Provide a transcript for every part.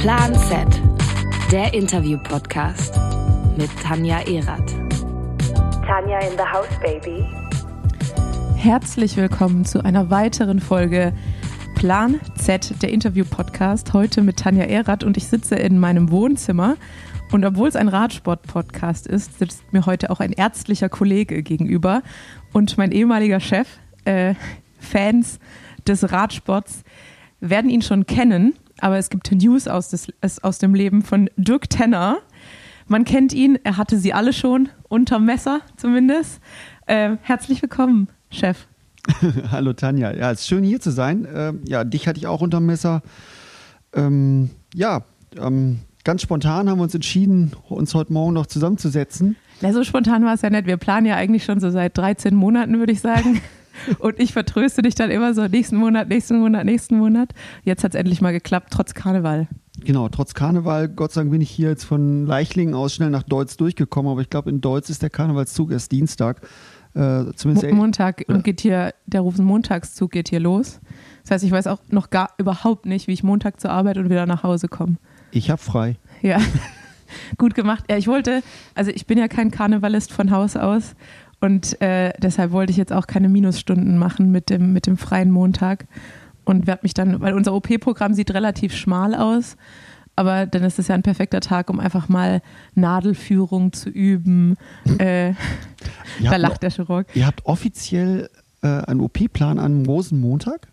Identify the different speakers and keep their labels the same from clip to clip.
Speaker 1: Plan Z, der Interview-Podcast mit Tanja Erath.
Speaker 2: Tanja in the house, baby.
Speaker 3: Herzlich willkommen zu einer weiteren Folge Plan Z, der Interview-Podcast. Heute mit Tanja Erath und ich sitze in meinem Wohnzimmer. Und obwohl es ein Radsport-Podcast ist, sitzt mir heute auch ein ärztlicher Kollege gegenüber und mein ehemaliger Chef. Äh, Fans des Radsports werden ihn schon kennen, aber es gibt News aus, des, aus dem Leben von Dirk Tenner. Man kennt ihn, er hatte sie alle schon, unterm Messer zumindest. Äh, herzlich willkommen, Chef.
Speaker 4: Hallo Tanja, ja, es ist schön hier zu sein. Ähm, ja, dich hatte ich auch unterm Messer. Ähm, ja, ähm, ganz spontan haben wir uns entschieden, uns heute Morgen noch zusammenzusetzen.
Speaker 3: Na, so spontan war es ja nicht. Wir planen ja eigentlich schon so seit 13 Monaten, würde ich sagen. Und ich vertröste dich dann immer so nächsten Monat, nächsten Monat, nächsten Monat. Jetzt hat es endlich mal geklappt, trotz Karneval.
Speaker 4: Genau, trotz Karneval. Gott sei Dank bin ich hier jetzt von Leichlingen aus schnell nach Deutz durchgekommen. Aber ich glaube, in Deutz ist der Karnevalszug erst Dienstag.
Speaker 3: Äh, zumindest Montag und geht hier, der Rosenmontagszug geht hier los. Das heißt, ich weiß auch noch gar überhaupt nicht, wie ich Montag zur Arbeit und wieder nach Hause komme.
Speaker 4: Ich habe frei.
Speaker 3: Ja, gut gemacht. Ja, ich wollte, also ich bin ja kein Karnevalist von Haus aus und äh, deshalb wollte ich jetzt auch keine Minusstunden machen mit dem, mit dem freien Montag und werde mich dann, weil unser OP-Programm sieht relativ schmal aus, aber dann ist es ja ein perfekter Tag, um einfach mal Nadelführung zu üben. Äh, da lacht der Chirurg.
Speaker 4: Ihr habt offiziell äh, einen OP-Plan am Rosenmontag?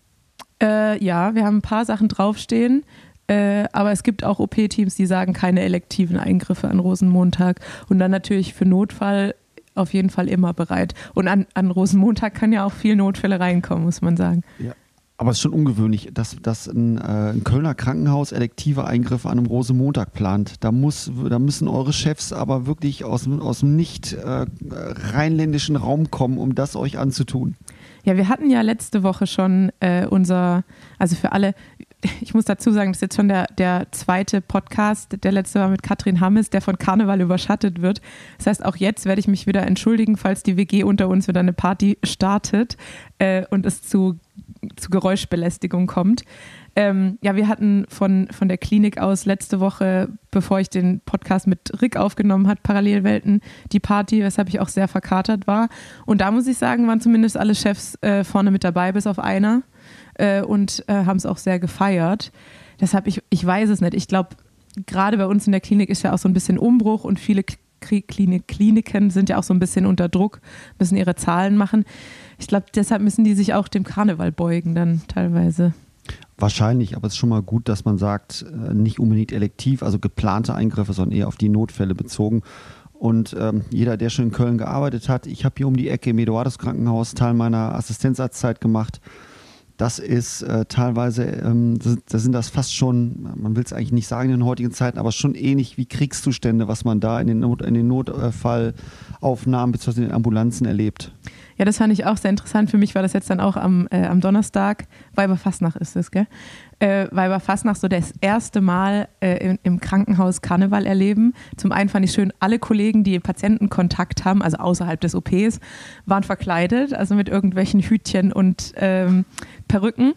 Speaker 3: Äh, ja, wir haben ein paar Sachen draufstehen. Äh, aber es gibt auch OP-Teams, die sagen, keine elektiven Eingriffe an Rosenmontag. Und dann natürlich für Notfall auf jeden Fall immer bereit. Und an, an Rosenmontag kann ja auch viel Notfälle reinkommen, muss man sagen.
Speaker 4: Ja. Aber es ist schon ungewöhnlich, dass, dass ein, äh, ein Kölner Krankenhaus elektive Eingriffe an einem Rosenmontag plant. Da, muss, da müssen eure Chefs aber wirklich aus, aus dem nicht äh, rheinländischen Raum kommen, um das euch anzutun.
Speaker 3: Ja, wir hatten ja letzte Woche schon äh, unser, also für alle, ich muss dazu sagen, das ist jetzt schon der, der zweite Podcast, der letzte war mit Katrin Hammes, der von Karneval überschattet wird. Das heißt, auch jetzt werde ich mich wieder entschuldigen, falls die WG unter uns wieder eine Party startet äh, und es zu zu Geräuschbelästigung kommt. Ähm, ja, wir hatten von, von der Klinik aus letzte Woche, bevor ich den Podcast mit Rick aufgenommen hat, Parallelwelten, die Party, weshalb ich auch sehr verkatert war. Und da muss ich sagen, waren zumindest alle Chefs äh, vorne mit dabei, bis auf einer, äh, und äh, haben es auch sehr gefeiert. Deshalb, ich, ich weiß es nicht. Ich glaube, gerade bei uns in der Klinik ist ja auch so ein bisschen Umbruch und viele Klinik, Kliniken sind ja auch so ein bisschen unter Druck, müssen ihre Zahlen machen. Ich glaube, deshalb müssen die sich auch dem Karneval beugen dann teilweise.
Speaker 4: Wahrscheinlich, aber es ist schon mal gut, dass man sagt, äh, nicht unbedingt elektiv, also geplante Eingriffe, sondern eher auf die Notfälle bezogen. Und ähm, jeder, der schon in Köln gearbeitet hat, ich habe hier um die Ecke im Eduardus Krankenhaus Teil meiner Assistenzarztzeit gemacht. Das ist äh, teilweise, ähm, da sind das fast schon, man will es eigentlich nicht sagen in den heutigen Zeiten, aber schon ähnlich wie Kriegszustände, was man da in den, Not, in den Notfallaufnahmen bzw. in den Ambulanzen erlebt.
Speaker 3: Ja, das fand ich auch sehr interessant. Für mich war das jetzt dann auch am, äh, am Donnerstag. Weiberfastnacht ist es, gell? Äh, Weiberfastnacht so das erste Mal äh, im, im, Krankenhaus Karneval erleben. Zum einen fand ich schön, alle Kollegen, die Patientenkontakt haben, also außerhalb des OPs, waren verkleidet, also mit irgendwelchen Hütchen und ähm, Perücken.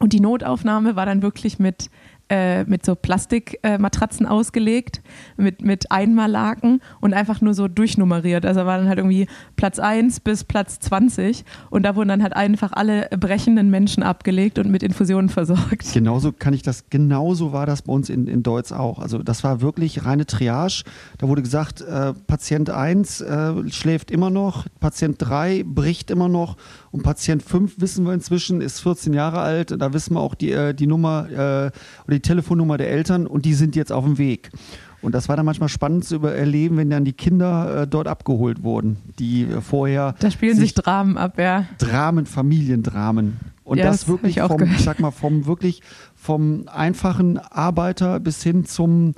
Speaker 3: Und die Notaufnahme war dann wirklich mit äh, mit so Plastikmatratzen äh, ausgelegt, mit, mit Einmallaken und einfach nur so durchnummeriert. Also war dann halt irgendwie Platz 1 bis Platz 20 und da wurden dann halt einfach alle brechenden Menschen abgelegt und mit Infusionen versorgt.
Speaker 4: Genauso kann ich das, genauso war das bei uns in, in Deutsch auch. Also das war wirklich reine Triage. Da wurde gesagt, äh, Patient 1 äh, schläft immer noch, Patient 3 bricht immer noch und Patient 5 wissen wir inzwischen, ist 14 Jahre alt. Da wissen wir auch die, äh, die Nummer äh, oder die Telefonnummer der Eltern und die sind jetzt auf dem Weg. Und das war dann manchmal spannend zu erleben, wenn dann die Kinder äh, dort abgeholt wurden, die äh, vorher.
Speaker 3: Da spielen sich, sich Dramen ab, ja.
Speaker 4: Dramen, Familiendramen. Und ja, das, das wirklich vom, ich sag mal, vom wirklich vom einfachen Arbeiter bis hin zum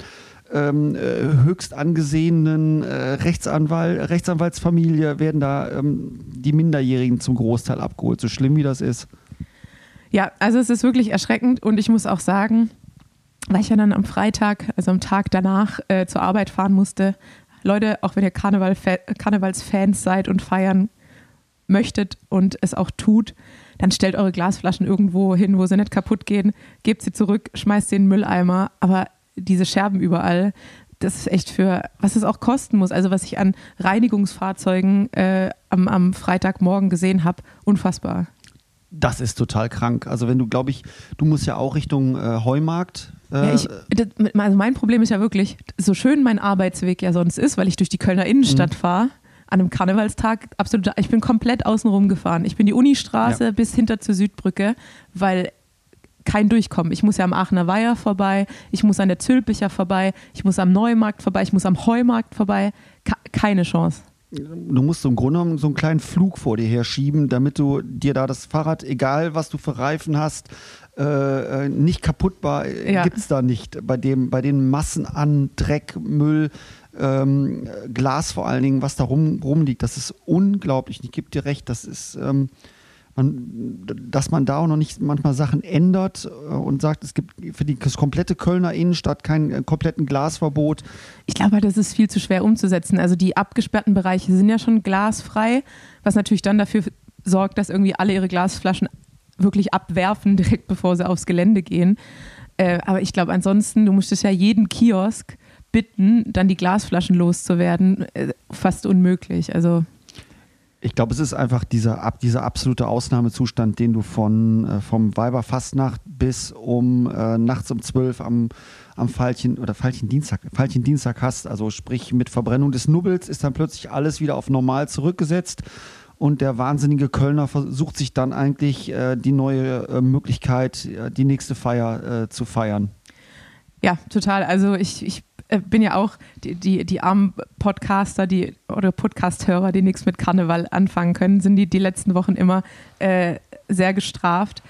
Speaker 4: ähm, äh, höchst angesehenen äh, Rechtsanwalt, Rechtsanwaltsfamilie werden da ähm, die Minderjährigen zum Großteil abgeholt, so schlimm wie das ist.
Speaker 3: Ja, also es ist wirklich erschreckend und ich muss auch sagen, weil ich ja dann am Freitag, also am Tag danach äh, zur Arbeit fahren musste, Leute, auch wenn ihr Karneval Karnevalsfans seid und feiern, möchtet und es auch tut, dann stellt eure Glasflaschen irgendwo hin, wo sie nicht kaputt gehen, gebt sie zurück, schmeißt sie in den Mülleimer. Aber diese Scherben überall, das ist echt für, was es auch kosten muss. Also was ich an Reinigungsfahrzeugen äh, am, am Freitagmorgen gesehen habe, unfassbar.
Speaker 4: Das ist total krank. Also wenn du, glaube ich, du musst ja auch Richtung äh, Heumarkt.
Speaker 3: Äh ja, ich, das, also mein Problem ist ja wirklich, so schön mein Arbeitsweg ja sonst ist, weil ich durch die Kölner Innenstadt mhm. fahre, an einem Karnevalstag absolut, ich bin komplett außenrum gefahren. Ich bin die Unistraße ja. bis hinter zur Südbrücke, weil kein Durchkommen. Ich muss ja am Aachener Weiher vorbei, ich muss an der Zülpicher vorbei, ich muss am Neumarkt vorbei, ich muss am Heumarkt vorbei. keine Chance.
Speaker 4: Du musst im Grunde genommen so einen kleinen Flug vor dir her schieben, damit du dir da das Fahrrad, egal was du für Reifen hast, äh, äh nicht kaputtbar äh, ja. gibt es da nicht. Bei, dem, bei den Massen an Dreck, Müll, ähm, Glas vor allen Dingen, was da rum, rumliegt, das ist unglaublich. Ich gebe dir recht, das ist. Ähm, man, dass man da auch noch nicht manchmal Sachen ändert äh, und sagt, es gibt für die komplette Kölner Innenstadt kein äh, kompletten Glasverbot.
Speaker 3: Ich glaube, das ist viel zu schwer umzusetzen. Also die abgesperrten Bereiche sind ja schon glasfrei, was natürlich dann dafür sorgt, dass irgendwie alle ihre Glasflaschen wirklich abwerfen, direkt bevor sie aufs Gelände gehen. Äh, aber ich glaube, ansonsten, du musstest ja jeden Kiosk bitten, dann die Glasflaschen loszuwerden, fast unmöglich. Also
Speaker 4: ich glaube, es ist einfach dieser, dieser absolute Ausnahmezustand, den du von, äh, vom Weiberfastnacht bis um äh, nachts um zwölf am, am Fallchen oder Fallchen Dienstag, Fallchen Dienstag hast. Also sprich mit Verbrennung des Nubbels ist dann plötzlich alles wieder auf normal zurückgesetzt. Und der wahnsinnige Kölner versucht sich dann eigentlich äh, die neue äh, Möglichkeit, äh, die nächste Feier äh, zu feiern.
Speaker 3: Ja, total. Also ich, ich bin ja auch die, die, die armen Podcaster die, oder Podcast-Hörer, die nichts mit Karneval anfangen können, sind die die letzten Wochen immer äh, sehr gestraft.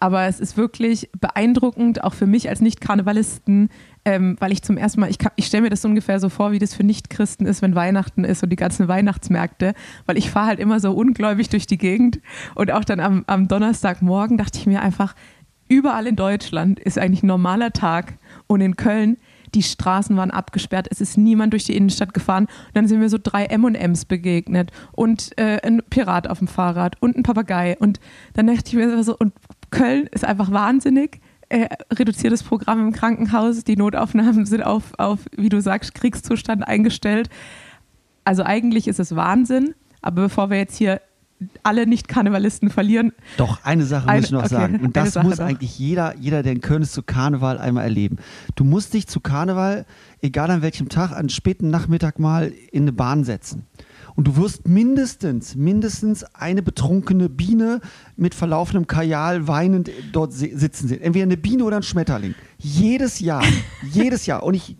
Speaker 3: Aber es ist wirklich beeindruckend, auch für mich als Nicht-Karnevalisten, ähm, weil ich zum ersten Mal, ich, ich stelle mir das ungefähr so vor, wie das für Nicht-Christen ist, wenn Weihnachten ist und die ganzen Weihnachtsmärkte, weil ich fahre halt immer so ungläubig durch die Gegend und auch dann am, am Donnerstagmorgen dachte ich mir einfach, überall in Deutschland ist eigentlich ein normaler Tag und in Köln die Straßen waren abgesperrt, es ist niemand durch die Innenstadt gefahren. Und dann sind mir so drei M&Ms begegnet und äh, ein Pirat auf dem Fahrrad und ein Papagei. Und dann dachte ich mir so, und Köln ist einfach wahnsinnig. Äh, reduziertes Programm im Krankenhaus, die Notaufnahmen sind auf, auf, wie du sagst, Kriegszustand eingestellt. Also eigentlich ist es Wahnsinn. Aber bevor wir jetzt hier alle Nicht-Karnevalisten verlieren.
Speaker 4: Doch, eine Sache eine, muss ich noch okay, sagen. Und das muss eigentlich jeder, jeder, der in Köln ist, zu Karneval einmal erleben. Du musst dich zu Karneval, egal an welchem Tag, an späten Nachmittag mal in eine Bahn setzen. Und du wirst mindestens, mindestens eine betrunkene Biene mit verlaufenem Kajal weinend dort sitzen sehen. Entweder eine Biene oder ein Schmetterling. Jedes Jahr. jedes Jahr. Und ich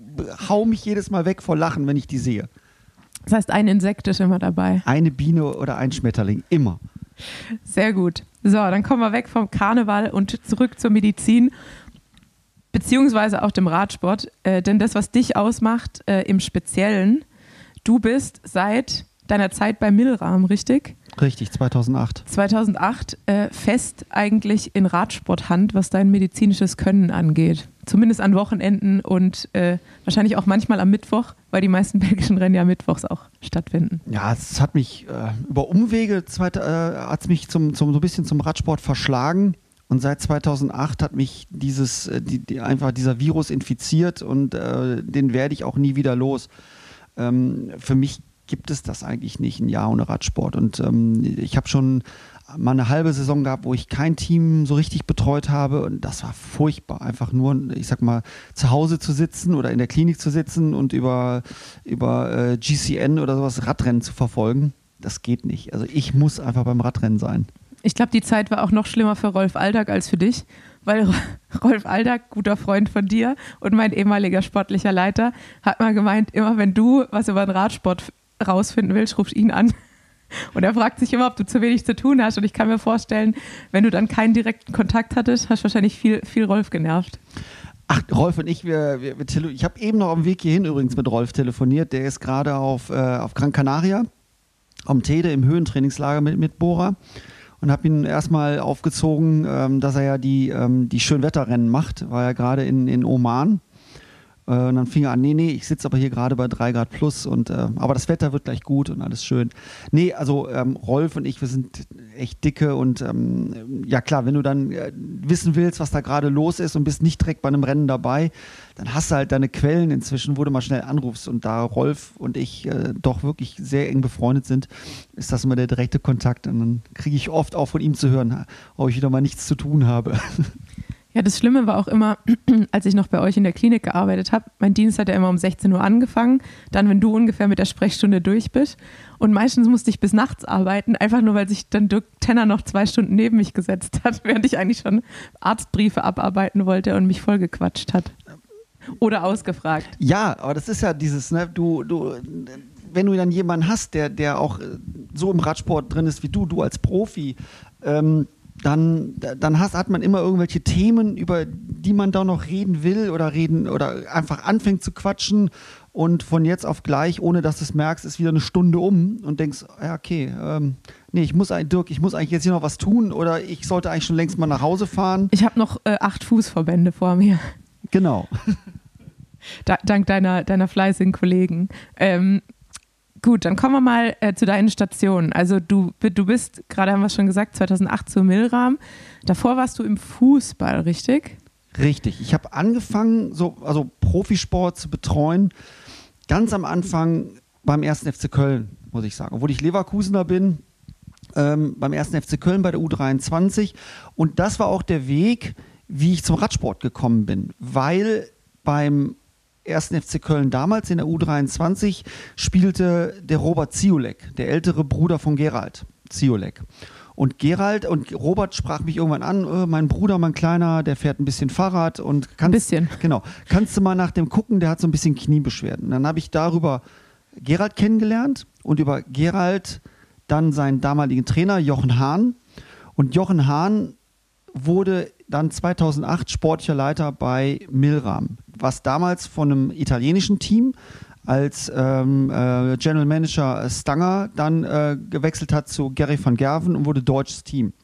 Speaker 4: hau mich jedes Mal weg vor Lachen, wenn ich die sehe.
Speaker 3: Das heißt, ein Insekt ist immer dabei.
Speaker 4: Eine Biene oder ein Schmetterling, immer.
Speaker 3: Sehr gut. So, dann kommen wir weg vom Karneval und zurück zur Medizin, beziehungsweise auch dem Radsport. Äh, denn das, was dich ausmacht äh, im Speziellen, du bist seit deiner Zeit bei Milram, richtig?
Speaker 4: Richtig, 2008.
Speaker 3: 2008 äh, fest eigentlich in Radsporthand, was dein medizinisches Können angeht. Zumindest an Wochenenden und äh, wahrscheinlich auch manchmal am Mittwoch, weil die meisten belgischen Rennen ja mittwochs auch stattfinden.
Speaker 4: Ja, es hat mich äh, über Umwege äh, hat mich zum, zum, so ein bisschen zum Radsport verschlagen. Und seit 2008 hat mich dieses, äh, die, die, einfach dieser Virus infiziert und äh, den werde ich auch nie wieder los. Ähm, für mich gibt es das eigentlich nicht, ein Jahr ohne Radsport. Und ähm, ich habe schon mal eine halbe Saison gehabt, wo ich kein Team so richtig betreut habe. Und das war furchtbar. Einfach nur, ich sag mal, zu Hause zu sitzen oder in der Klinik zu sitzen und über, über äh, GCN oder sowas Radrennen zu verfolgen. Das geht nicht. Also ich muss einfach beim Radrennen sein.
Speaker 3: Ich glaube, die Zeit war auch noch schlimmer für Rolf Alltag als für dich, weil Rolf Alltag, guter Freund von dir und mein ehemaliger sportlicher Leiter, hat mal gemeint, immer wenn du was über den Radsport rausfinden willst, rufst ihn an. Und er fragt sich immer, ob du zu wenig zu tun hast. Und ich kann mir vorstellen, wenn du dann keinen direkten Kontakt hattest, hast du wahrscheinlich viel, viel Rolf genervt.
Speaker 4: Ach, Rolf und ich, wir, wir, wir ich habe eben noch am Weg hierhin übrigens mit Rolf telefoniert. Der ist gerade auf, äh, auf Gran Canaria, am Tede im Höhentrainingslager mit, mit Bora. Und habe ihn erstmal aufgezogen, ähm, dass er ja die, ähm, die Schönwetterrennen macht, war ja gerade in, in Oman Äh, und dann fing er an, nee, nee, ich sitze aber hier gerade bei 3 Grad plus und äh, aber das Wetter wird gleich gut und alles schön. Nee, also ähm, Rolf und ich, wir sind echt dicke und ähm, ja klar, wenn du dann äh, wissen willst, was da gerade los ist und bist nicht direkt bei einem Rennen dabei, dann hast du halt deine Quellen inzwischen, wo du mal schnell anrufst und da Rolf und ich äh, doch wirklich sehr eng befreundet sind, ist das immer der direkte Kontakt und dann kriege ich oft auch von ihm zu hören, ob ich wieder mal nichts zu tun habe.
Speaker 3: Ja, das Schlimme war auch immer, als ich noch bei euch in der Klinik gearbeitet habe, mein Dienst hat ja immer um 16 Uhr angefangen, dann, wenn du ungefähr mit der Sprechstunde durch bist. Und meistens musste ich bis nachts arbeiten, einfach nur, weil sich dann Dirk Tenner noch zwei Stunden neben mich gesetzt hat, während ich eigentlich schon Arztbriefe abarbeiten wollte und mich vollgequatscht hat. Oder ausgefragt.
Speaker 4: Ja, aber das ist ja dieses, ne, du, du, wenn du dann jemanden hast, der, der auch so im Radsport drin ist wie du, du als Profi, ähm, dann, dann hast, hat man immer irgendwelche Themen, über die man da noch reden will oder reden oder einfach anfängt zu quatschen und von jetzt auf gleich, ohne dass du es merkst, ist wieder eine Stunde um und denkst, ja, okay, ähm, nee, ich muss eigentlich, Dirk, ich muss eigentlich jetzt hier noch was tun oder ich sollte eigentlich schon längst mal nach Hause fahren.
Speaker 3: Ich habe noch äh, acht Fußverbände vor mir.
Speaker 4: Genau.
Speaker 3: Da, dank deiner, deiner fleißigen Kollegen. Ähm, Gut, dann kommen wir mal äh, zu deinen Stationen. Also du, du bist, gerade haben wir schon gesagt, 2008 zu Milram. Davor warst du im Fußball, richtig?
Speaker 4: Richtig. Ich habe angefangen, so, also Profisport zu betreuen, ganz am Anfang beim 1. FC Köln, muss ich sagen. Obwohl ich Leverkusener bin, ähm, beim 1. FC Köln bei der U23. Und das war auch der Weg, wie ich zum Radsport gekommen bin, weil beim 1. FC Köln damals in der U23 spielte der Robert Ziolek, der ältere Bruder von Gerald Ziolek. Und Gerald und Robert sprach mich irgendwann an, oh, mein Bruder, mein Kleiner, der fährt ein bisschen Fahrrad und kannst,
Speaker 3: bisschen.
Speaker 4: Genau. Kannst du mal nach dem gucken, der hat so ein bisschen Kniebeschwerden. Dann habe ich darüber Gerald kennengelernt und über Gerald dann seinen damaligen Trainer Jochen Hahn. Und Jochen Hahn wurde dann 2008 sportlicher Leiter bei Milram, was damals von einem italienischen Team als ähm, äh, General Manager Stanger dann äh, gewechselt hat zu Gary van Gerven und wurde deutsches Team.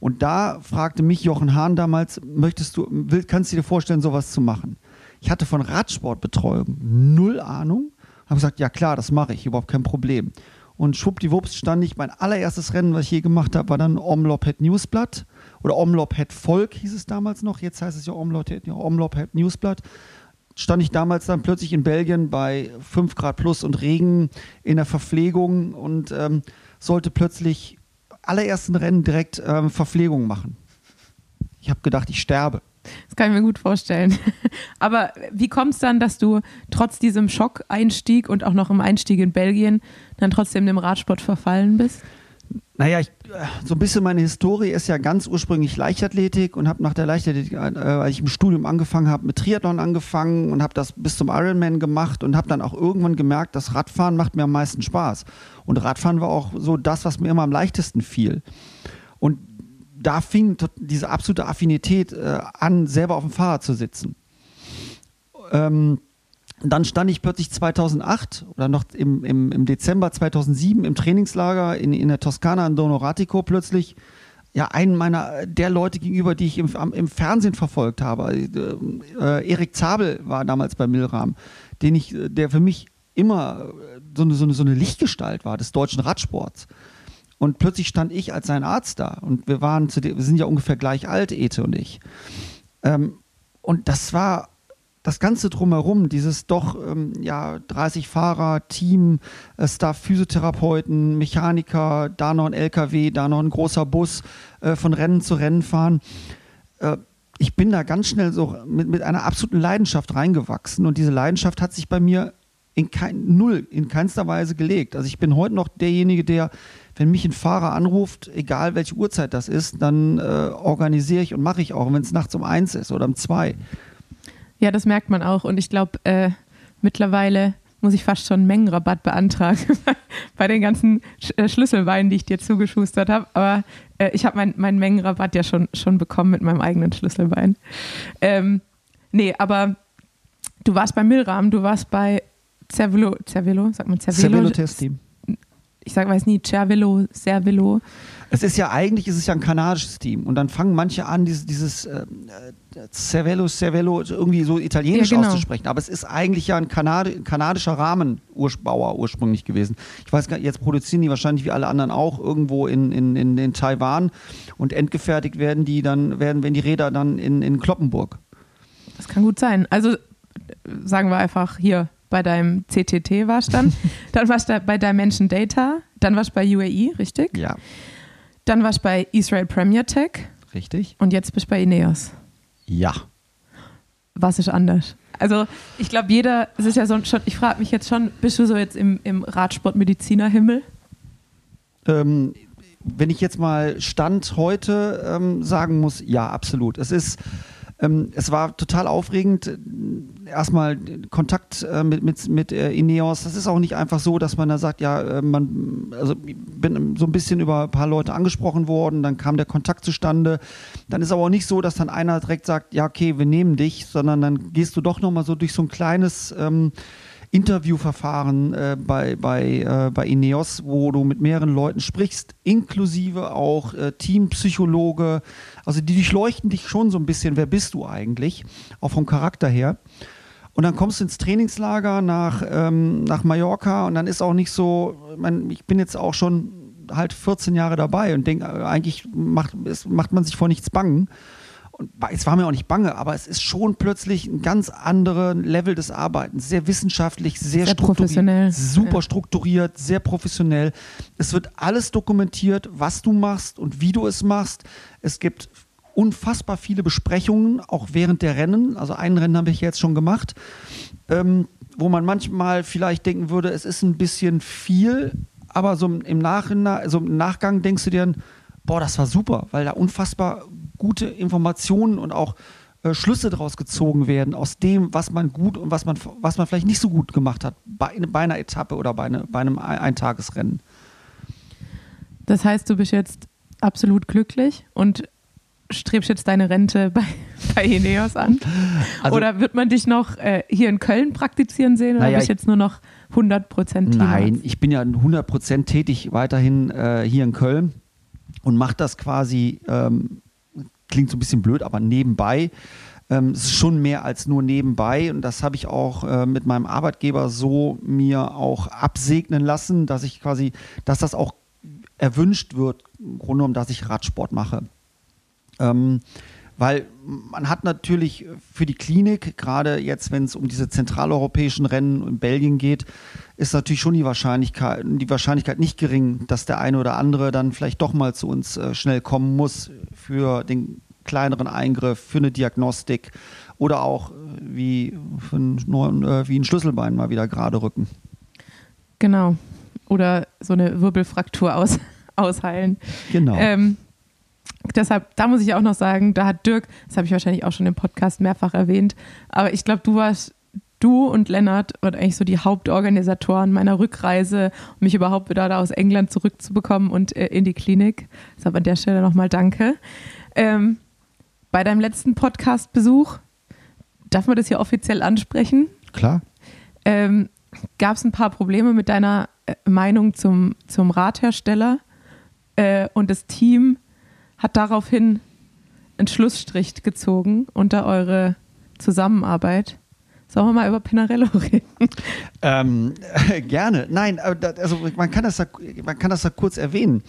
Speaker 4: Und da fragte mich Jochen Hahn damals, möchtest du, will, kannst du dir vorstellen, sowas zu machen? Ich hatte von Radsportbetreuung null Ahnung, habe gesagt, ja klar, das mache ich, überhaupt kein Problem. Und schwuppdiwupps stand ich, mein allererstes Rennen, was ich je gemacht habe, war dann Omlop Newsblatt oder Omlop Het Volk hieß es damals noch, jetzt heißt es ja Omlop Omlop Het Newsblatt. Stand ich damals dann plötzlich in Belgien bei 5 Grad plus und Regen in der Verpflegung und ähm, sollte plötzlich allerersten Rennen direkt ähm, Verpflegung machen. Ich habe gedacht, ich sterbe.
Speaker 3: Das kann ich mir gut vorstellen. Aber wie kommt es dann, dass du trotz diesem Schockeinstieg und auch noch im Einstieg in Belgien dann trotzdem dem Radsport verfallen bist?
Speaker 4: Naja, ich, so ein bisschen meine Historie ist ja ganz ursprünglich Leichtathletik und habe nach der Leichtathletik, äh, als ich im Studium angefangen habe, mit Triathlon angefangen und habe das bis zum Ironman gemacht und habe dann auch irgendwann gemerkt, dass Radfahren macht mir am meisten Spaß. Und Radfahren war auch so das, was mir immer am leichtesten fiel. Und da fing diese absolute Affinität äh, an, selber auf dem Fahrrad zu sitzen. Ähm, dann stand ich plötzlich 2008 oder noch im, im, im Dezember 2007 im Trainingslager in, in der Toskana in Donoratico plötzlich ja, einen meiner der Leute gegenüber, die ich im, im Fernsehen verfolgt habe. Äh, äh, Erik Zabel war damals bei Milram, den ich, der für mich immer so eine, so, eine, so eine Lichtgestalt war des deutschen Radsports. Und plötzlich stand ich als sein Arzt da. Und wir waren zu wir sind ja ungefähr gleich alt, Ete und ich. Ähm, und das war das Ganze drumherum, dieses doch ähm, ja 30 Fahrer, Team, äh, Staff, Physiotherapeuten, Mechaniker, da noch ein LKW, da noch ein großer Bus, äh, von Rennen zu Rennen fahren. Äh, ich bin da ganz schnell so mit, mit einer absoluten Leidenschaft reingewachsen und diese Leidenschaft hat sich bei mir in kein, null, in keinster Weise gelegt. Also ich bin heute noch derjenige, der wenn mich ein Fahrer anruft, egal welche Uhrzeit das ist, dann äh, organisiere ich und mache ich auch, wenn es nachts um eins ist oder um zwei.
Speaker 3: Ja, das merkt man auch. Und ich glaube, äh, mittlerweile muss ich fast schon einen Mengenrabatt beantragen bei den ganzen Sch äh, Schlüsselbeinen, die ich dir zugeschustert habe. Aber äh, ich habe meinen mein Mengenrabatt ja schon, schon bekommen mit meinem eigenen Schlüsselbein. Ähm, nee, aber du warst bei Milram, du warst bei Cervelo, Cervelo, sagt man Cervelo?
Speaker 4: Cervelo Test Team
Speaker 3: ich sag, weiß nie, Cervelo, Cervelo.
Speaker 4: Es ist ja eigentlich, es ist ja ein kanadisches Team und dann fangen manche an, dieses, dieses äh, Cervello, Cervello irgendwie so italienisch
Speaker 3: Ja, genau.
Speaker 4: auszusprechen. Aber es ist eigentlich ja ein Kanadi kanadischer Rahmenbauer ursprünglich gewesen. Ich weiß gar nicht, jetzt produzieren die wahrscheinlich wie alle anderen auch irgendwo in, in, in, in Taiwan und endgefertigt werden die dann, werden, werden die Räder dann in, in Kloppenburg.
Speaker 3: Das kann gut sein. Also äh, sagen wir einfach hier bei deinem CTT warst dann, dann warst du bei Dimension Data, dann warst du bei UAE, richtig?
Speaker 4: Ja,
Speaker 3: Dann warst du bei Israel Premier Tech
Speaker 4: richtig?
Speaker 3: und jetzt bist du bei Ineos.
Speaker 4: Ja.
Speaker 3: Was ist anders? Also ich glaube, jeder, es ist ja so schon, ich frage mich jetzt schon, bist du so jetzt im, im Radsportmedizinerhimmel?
Speaker 4: Ähm, wenn ich jetzt mal Stand heute ähm, sagen muss, ja, absolut. Es ist, ähm, es war total aufregend. Erstmal Kontakt äh, mit, mit, mit äh, Ineos. Das ist auch nicht einfach so, dass man da sagt, ja, äh, man, also bin so ein bisschen über ein paar Leute angesprochen worden, dann kam der Kontakt zustande. Dann ist aber auch nicht so, dass dann einer direkt sagt, ja, okay, wir nehmen dich, sondern dann gehst du doch nochmal so durch so ein kleines ähm, Interviewverfahren äh, bei, bei, äh, bei Ineos, wo du mit mehreren Leuten sprichst, inklusive auch äh, Teampsychologe. Also die durchleuchten dich schon so ein bisschen, wer bist du eigentlich, auch vom Charakter her. Und dann kommst du ins Trainingslager nach, ähm, nach Mallorca und dann ist auch nicht so, ich mein, ich bin jetzt auch schon halt 14 Jahre dabei und denke, eigentlich macht, es, macht man sich vor nichts bangen. Und es war mir auch nicht bange, aber es ist schon plötzlich ein ganz anderes Level des Arbeitens. Sehr wissenschaftlich, sehr,
Speaker 3: Sehr
Speaker 4: strukturiert,
Speaker 3: professionell.
Speaker 4: super
Speaker 3: Ja.
Speaker 4: strukturiert, sehr professionell. Es wird alles dokumentiert, was du machst und wie du es machst. Es gibt unfassbar viele Besprechungen, auch während der Rennen. Also ein Rennen habe ich jetzt schon gemacht, ähm, wo man manchmal vielleicht denken würde, es ist ein bisschen viel, aber so im, Nachhinein, also im Nachgang denkst du dir, boah, das war super, weil da unfassbar gute Informationen und auch äh, Schlüsse daraus gezogen werden aus dem, was man gut und was man, was man vielleicht nicht so gut gemacht hat bei, bei einer Etappe oder bei, eine, bei einem Ein- Eintagesrennen.
Speaker 3: Das heißt, du bist jetzt absolut glücklich und strebst jetzt deine Rente bei, bei Ineos an?
Speaker 4: Also-
Speaker 3: oder wird man dich noch äh, hier in Köln praktizieren sehen oder
Speaker 4: Naja,
Speaker 3: bist du jetzt nur noch 100 Prozent
Speaker 4: Nein, ich bin ja 100% tätig weiterhin äh, hier in Köln und mache das quasi, ähm, klingt so ein bisschen blöd, aber nebenbei. Ähm, es ist schon mehr als nur nebenbei und das habe ich auch äh, mit meinem Arbeitgeber so mir auch absegnen lassen, dass ich quasi, dass das auch erwünscht wird, im Grunde genommen, dass ich Radsport mache. Ähm, weil man hat natürlich für die Klinik, gerade jetzt, wenn es um diese zentraleuropäischen Rennen in Belgien geht, ist natürlich schon die Wahrscheinlichkeit, die Wahrscheinlichkeit nicht gering, dass der eine oder andere dann vielleicht doch mal zu uns äh, schnell kommen muss für den kleineren Eingriff, für eine Diagnostik oder auch äh, wie, für einen äh, wie ein Schlüsselbein mal wieder gerade rücken.
Speaker 3: Genau. Oder so eine Wirbelfraktur aus, ausheilen.
Speaker 4: Genau.
Speaker 3: Ähm, deshalb, da muss ich auch noch sagen, da hat Dirk, das habe ich wahrscheinlich auch schon im Podcast mehrfach erwähnt, aber ich glaube, du warst, du und Lennart waren eigentlich so die Hauptorganisatoren meiner Rückreise, um mich überhaupt wieder da aus England zurückzubekommen und äh, in die Klinik. Deshalb an der Stelle nochmal danke. Ähm, bei deinem letzten Podcast-Besuch, darf man das hier offiziell ansprechen?
Speaker 4: Klar.
Speaker 3: ähm, gab es ein paar Probleme mit deiner äh, Meinung zum, zum Radhersteller äh, und das Team hat daraufhin einen Schlussstrich gezogen unter eure Zusammenarbeit. Sollen wir mal über Pinarello reden?
Speaker 4: Ähm, gerne. Nein, also man kann, das da, man kann das da kurz erwähnen.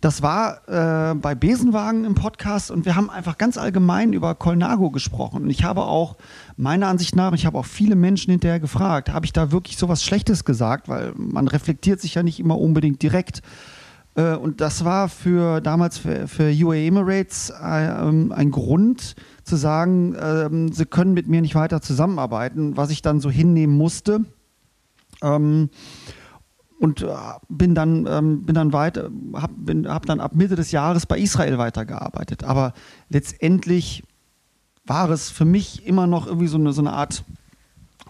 Speaker 4: Das war äh, bei Besenwagen im Podcast und wir haben einfach ganz allgemein über Colnago gesprochen. Und ich habe auch, meiner Ansicht nach, ich habe auch viele Menschen hinterher gefragt, habe ich da wirklich sowas Schlechtes gesagt? Weil man reflektiert sich ja nicht immer unbedingt direkt. Äh, und das war für damals für, für UAE Emirates äh, ein Grund zu sagen, ähm, sie können mit mir nicht weiter zusammenarbeiten, was ich dann so hinnehmen musste. Ähm, und äh, bin dann, ähm, bin dann weiter, habe hab dann ab Mitte des Jahres bei Israel weitergearbeitet. Aber letztendlich war es für mich immer noch irgendwie so eine, so eine Art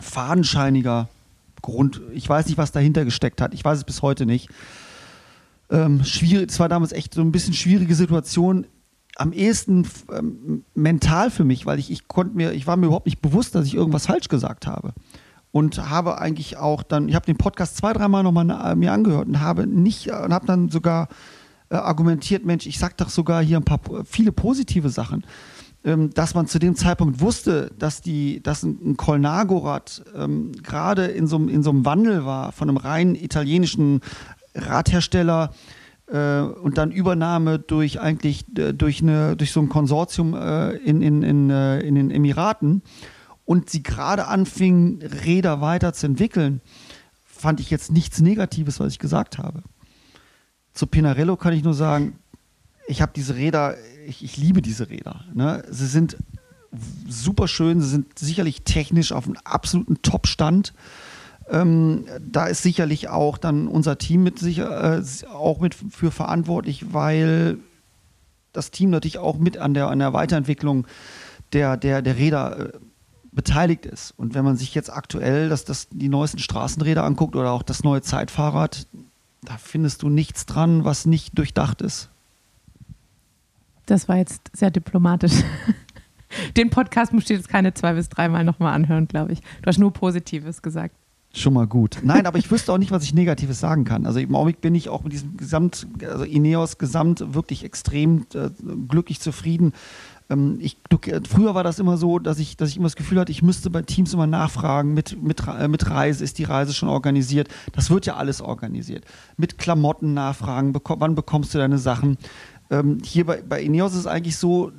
Speaker 4: fadenscheiniger Grund. Ich weiß nicht, was dahinter gesteckt hat. Ich weiß es bis heute nicht. Ähm, schwierig, es war damals echt so ein bisschen schwierige Situation. Am ehesten ähm, mental für mich, weil ich, ich konnte mir, ich war mir überhaupt nicht bewusst, dass ich irgendwas falsch gesagt habe. und habe eigentlich auch dann, ich habe den Podcast zwei, dreimal nochmal mir angehört und habe nicht und habe dann sogar äh, argumentiert, Mensch, ich sag doch sogar hier ein paar viele positive Sachen, ähm, dass man zu dem Zeitpunkt wusste, dass die, dass ein, ein Kolnagorat ähm, gerade in so, in so einem Wandel war von einem rein italienischen Radhersteller äh, und dann Übernahme durch eigentlich äh, durch eine durch so ein Konsortium äh, in, in, in, äh, in den Emiraten und sie gerade anfingen, Räder weiterzuentwickeln, fand ich jetzt nichts Negatives, was ich gesagt habe. Zu Pinarello kann ich nur sagen, ich habe diese Räder, ich, ich, liebe diese Räder. Ne? Sie sind super schön, sie sind sicherlich technisch auf einem absoluten Top-Stand. Ähm, da ist sicherlich auch dann unser Team mit sicher, äh, auch mit für verantwortlich, weil das Team natürlich auch mit an der, an der Weiterentwicklung der, der, der Räder äh, beteiligt ist. Und wenn man sich jetzt aktuell das, das, die neuesten Straßenräder anguckt oder auch das neue Zeitfahrrad, da findest du nichts dran, was nicht durchdacht ist.
Speaker 3: Das war jetzt sehr diplomatisch. Den Podcast musst du jetzt keine zwei bis dreimal nochmal anhören, glaube ich. Du hast nur Positives gesagt.
Speaker 4: Schon mal gut. Nein, aber ich wüsste auch nicht, was ich Negatives sagen kann. Also im Augenblick bin ich auch mit diesem Gesamt, also Ineos Gesamt wirklich extrem äh, glücklich zufrieden. Ähm, ich, du, früher war das immer so, dass ich, dass ich immer das Gefühl hatte, ich müsste bei Teams immer nachfragen, mit, mit, äh, mit Reise, ist die Reise schon organisiert? Das wird ja alles organisiert. Mit Klamotten nachfragen, bekomm, wann bekommst du deine Sachen? Ähm, hier bei, bei Ineos ist es eigentlich so,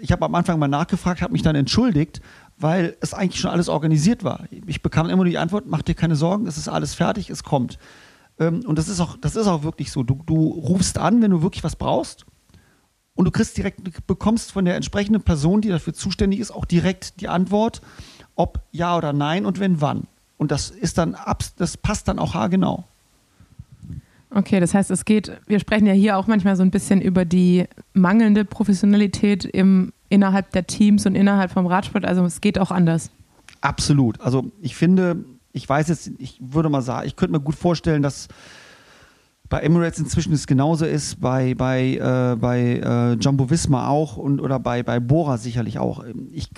Speaker 4: ich habe am Anfang mal nachgefragt, habe mich dann entschuldigt, weil es eigentlich schon alles organisiert war. Ich bekam immer die Antwort, mach dir keine Sorgen, es ist alles fertig, es kommt. Ähm, und das ist, auch, das ist auch wirklich so. Du, du rufst an, wenn du wirklich was brauchst und du kriegst direkt, du bekommst von der entsprechenden Person, die dafür zuständig ist, auch direkt die Antwort, ob ja oder nein und wenn wann. Und das ist dann, das passt dann auch haargenau.
Speaker 3: Okay, das heißt, es geht, wir sprechen ja hier auch manchmal so ein bisschen über die mangelnde Professionalität im, innerhalb der Teams und innerhalb vom Radsport. Also es geht auch anders.
Speaker 4: Absolut. Also ich finde, ich weiß jetzt, ich würde mal sagen, ich könnte mir gut vorstellen, dass bei Emirates inzwischen es genauso ist, bei, bei, äh, bei äh, Jumbo Visma auch und oder bei, bei Bora sicherlich auch. Ich,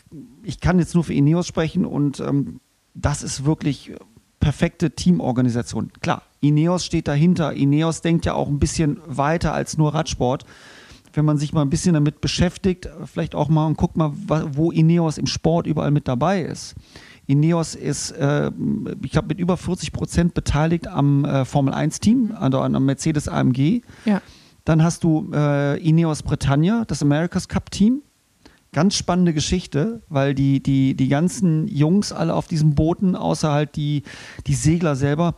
Speaker 4: ich kann jetzt nur für Ineos sprechen und ähm, das ist wirklich perfekte Teamorganisation. Klar, Ineos steht dahinter. Ineos denkt ja auch ein bisschen weiter als nur Radsport. Wenn man sich mal ein bisschen damit beschäftigt, vielleicht auch mal und guckt mal, wo Ineos im Sport überall mit dabei ist. Ineos ist, äh, ich glaube, mit über 40 Prozent beteiligt am äh, Formel 1-Team, also am Mercedes AMG. Ja. Dann hast du äh, Ineos Britannia, das America's Cup-Team. Ganz spannende Geschichte, weil die, die, die ganzen Jungs alle auf diesen Booten, außer halt die, die Segler selber,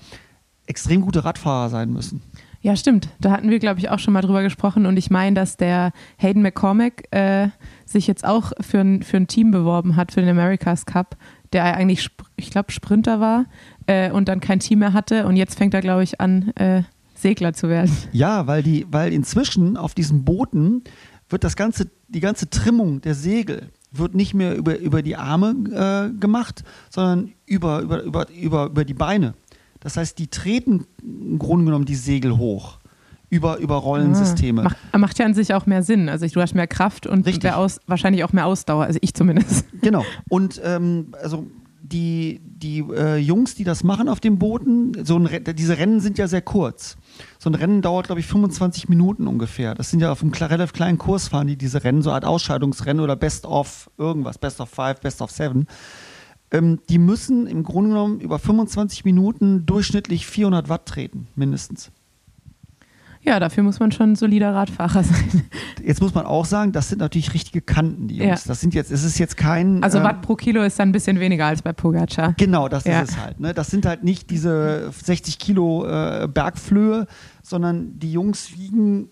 Speaker 4: extrem gute Radfahrer sein müssen.
Speaker 3: Ja, stimmt. Da hatten wir, glaube ich, auch schon mal drüber gesprochen. Und ich meine, dass der Hayden McCormack äh, sich jetzt auch für ein, für ein Team beworben hat, für den America's Cup, der eigentlich, ich glaube, Sprinter war äh, und dann kein Team mehr hatte. Und jetzt fängt er, glaube ich, an, äh, Segler zu werden.
Speaker 4: Ja, weil, die, weil inzwischen auf diesen Booten wird das ganze, die ganze Trimmung der Segel wird nicht mehr über, über die Arme äh, gemacht, sondern über, über, über, über, über die Beine. Das heißt, die treten im Grunde genommen die Segel hoch über, über Rollensysteme. Ah,
Speaker 3: macht, macht, ja an sich auch mehr Sinn. Also du hast mehr Kraft und aus, wahrscheinlich auch mehr Ausdauer, also ich zumindest.
Speaker 4: Genau. Und ähm, also die, die äh, Jungs, die das machen auf den Booten, so ein, diese Rennen sind ja sehr kurz. So ein Rennen dauert, glaube ich, 25 Minuten ungefähr. Das sind ja auf einem relativ kleinen Kurs fahren die diese Rennen, so eine Art Ausscheidungsrennen oder Best of irgendwas, Best of Five, Best of Seven. Ähm, die müssen im Grunde genommen über 25 Minuten durchschnittlich 400 Watt treten, mindestens.
Speaker 3: Ja, dafür muss man schon ein solider Radfahrer sein.
Speaker 4: Jetzt muss man auch sagen, das sind natürlich richtige Kanten, die Jungs. Ja. Das sind jetzt, es ist jetzt kein.
Speaker 3: Also ähm, Watt pro Kilo ist dann ein bisschen weniger als bei Pogacar.
Speaker 4: Genau, das ja. ist es halt. Ne? Das sind halt nicht diese 60 Kilo äh, Bergflöhe, sondern die Jungs wiegen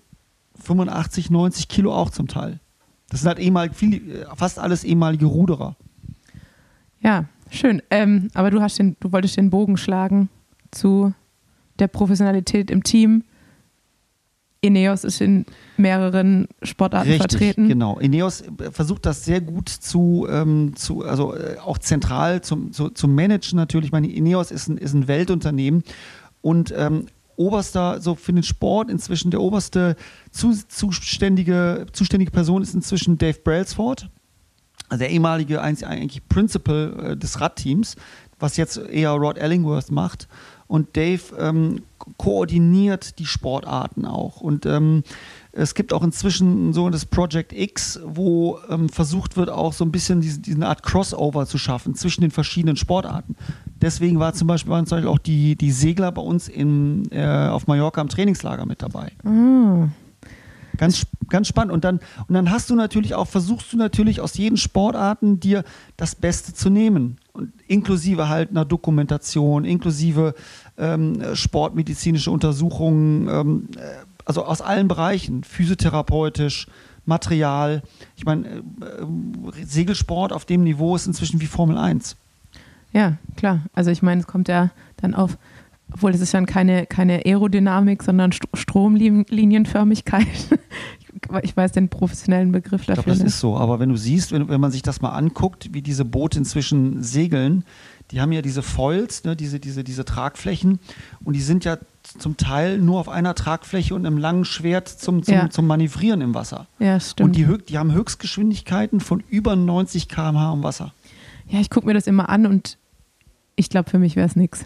Speaker 4: 85, 90 Kilo auch zum Teil. Das sind halt ehemalig, viel, fast alles ehemalige Ruderer.
Speaker 3: Ja, schön. Ähm, aber du hast den, du wolltest den Bogen schlagen zu der Professionalität im Team Ineos ist in mehreren Sportarten Richtig, vertreten.
Speaker 4: Genau. Ineos äh, versucht das sehr gut zu, ähm, zu also äh, auch zentral zum, zu, zu managen natürlich. Ich meine, Ineos ist ein, ist ein Weltunternehmen und ähm, oberster, so für den Sport inzwischen der oberste zu, zuständige, zuständige Person ist inzwischen Dave Brailsford, also der ehemalige eigentlich Principal äh, des Radteams was jetzt eher Rod Ellingworth macht. Und Dave ähm, koordiniert die Sportarten auch. Und ähm, es gibt auch inzwischen so das Project X, wo ähm, versucht wird, auch so ein bisschen diese, diese Art Crossover zu schaffen zwischen den verschiedenen Sportarten. Deswegen war zum Beispiel, waren zum Beispiel auch die, die Segler bei uns in, äh, auf Mallorca im Trainingslager mit dabei.
Speaker 3: Ah.
Speaker 4: Ganz, ganz spannend. Und dann, und dann hast du natürlich auch, versuchst du natürlich aus jeden Sportarten dir das Beste zu nehmen. Und inklusive halt einer Dokumentation, inklusive ähm, sportmedizinische Untersuchungen, ähm, äh, also aus allen Bereichen, physiotherapeutisch, Material. Ich meine, äh, äh, Segelsport auf dem Niveau ist inzwischen wie Formel 1.
Speaker 3: Ja, klar. Also ich meine, es kommt ja dann auf, obwohl es ist dann keine, keine Aerodynamik, sondern St Stromlinienförmigkeit. ich weiß den professionellen Begriff dafür.
Speaker 4: Ich glaube, das ist so. Aber wenn du siehst, wenn, wenn man sich das mal anguckt, wie diese Boote inzwischen segeln, die haben ja diese Foils, ne, diese, diese, diese Tragflächen und die sind ja zum Teil nur auf einer Tragfläche und einem langen Schwert zum, zum,
Speaker 3: Ja.
Speaker 4: zum Manövrieren im Wasser.
Speaker 3: Ja, stimmt.
Speaker 4: Und die, die haben Höchstgeschwindigkeiten von über 90 km/h im Wasser.
Speaker 3: ja, ich gucke mir das immer an und ich glaube, für mich wäre es nichts.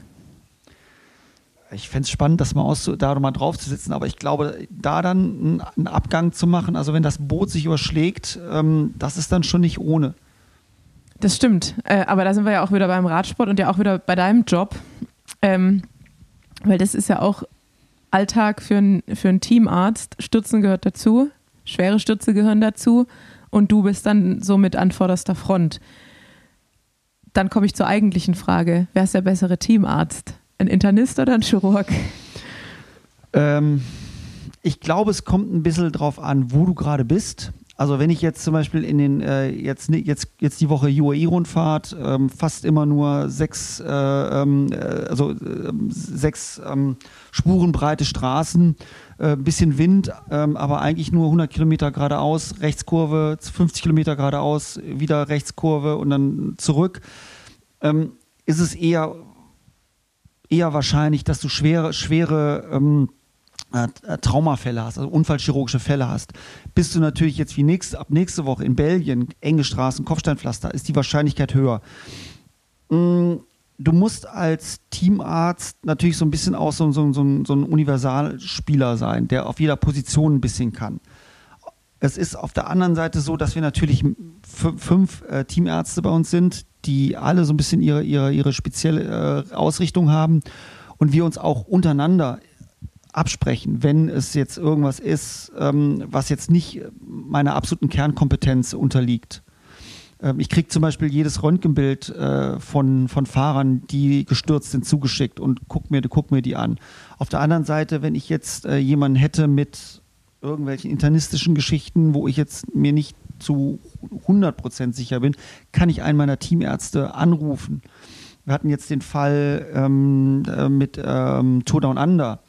Speaker 4: Ich fände es spannend, das mal aus, da mal drauf zu sitzen, aber ich glaube, da dann einen- einen Abgang zu machen, also wenn das Boot sich überschlägt, ähm, das ist dann schon nicht ohne.
Speaker 3: Das stimmt. Äh, aber da sind wir ja auch wieder beim Radsport und ja auch wieder bei deinem Job. Ähm, weil das ist ja auch Alltag für, ein, für einen Teamarzt. Stürzen gehört dazu, schwere Stürze gehören dazu und du bist dann somit an vorderster Front. Dann komme ich zur eigentlichen Frage. Wer ist der bessere Teamarzt? Ein Internist oder ein Chirurg?
Speaker 4: Ähm, ich glaube, es kommt ein bisschen drauf an, wo du gerade bist. Also wenn ich jetzt zum Beispiel in den äh, jetzt, jetzt jetzt die Woche UAE-Rundfahrt ähm, fast immer nur sechs äh, ähm, äh, also ähm, sechs ähm, spurenbreite Straßen, äh, bisschen Wind, aber eigentlich nur 100 Kilometer geradeaus, Rechtskurve, 50 Kilometer geradeaus, wieder Rechtskurve und dann zurück, ähm, ist es eher eher wahrscheinlich, dass du schwere schwere ähm, äh, äh, Traumafälle hast, also unfallchirurgische Fälle hast, bist du natürlich jetzt wie nächst, ab nächste Woche in Belgien, enge Straßen, Kopfsteinpflaster, ist die Wahrscheinlichkeit höher. Mm, Du musst als Teamarzt natürlich so ein bisschen auch so, so, so, so ein Universalspieler sein, der auf jeder Position ein bisschen kann. Es ist auf der anderen Seite so, dass wir natürlich fünf äh, Teamärzte bei uns sind, die alle so ein bisschen ihre, ihre, ihre spezielle äh, Ausrichtung haben und wir uns auch untereinander absprechen, wenn es jetzt irgendwas ist, ähm, was jetzt nicht meiner absoluten Kernkompetenz unterliegt. Ähm, ich kriege zum Beispiel jedes Röntgenbild äh, von, von Fahrern, die gestürzt sind, zugeschickt und guck mir, guck mir die an. Auf der anderen Seite, wenn ich jetzt äh, jemanden hätte mit irgendwelchen internistischen Geschichten, wo ich jetzt mir nicht zu 100% sicher bin, kann ich einen meiner Teamärzte anrufen. Wir hatten jetzt den Fall ähm, äh, mit ähm, Tour Down Under,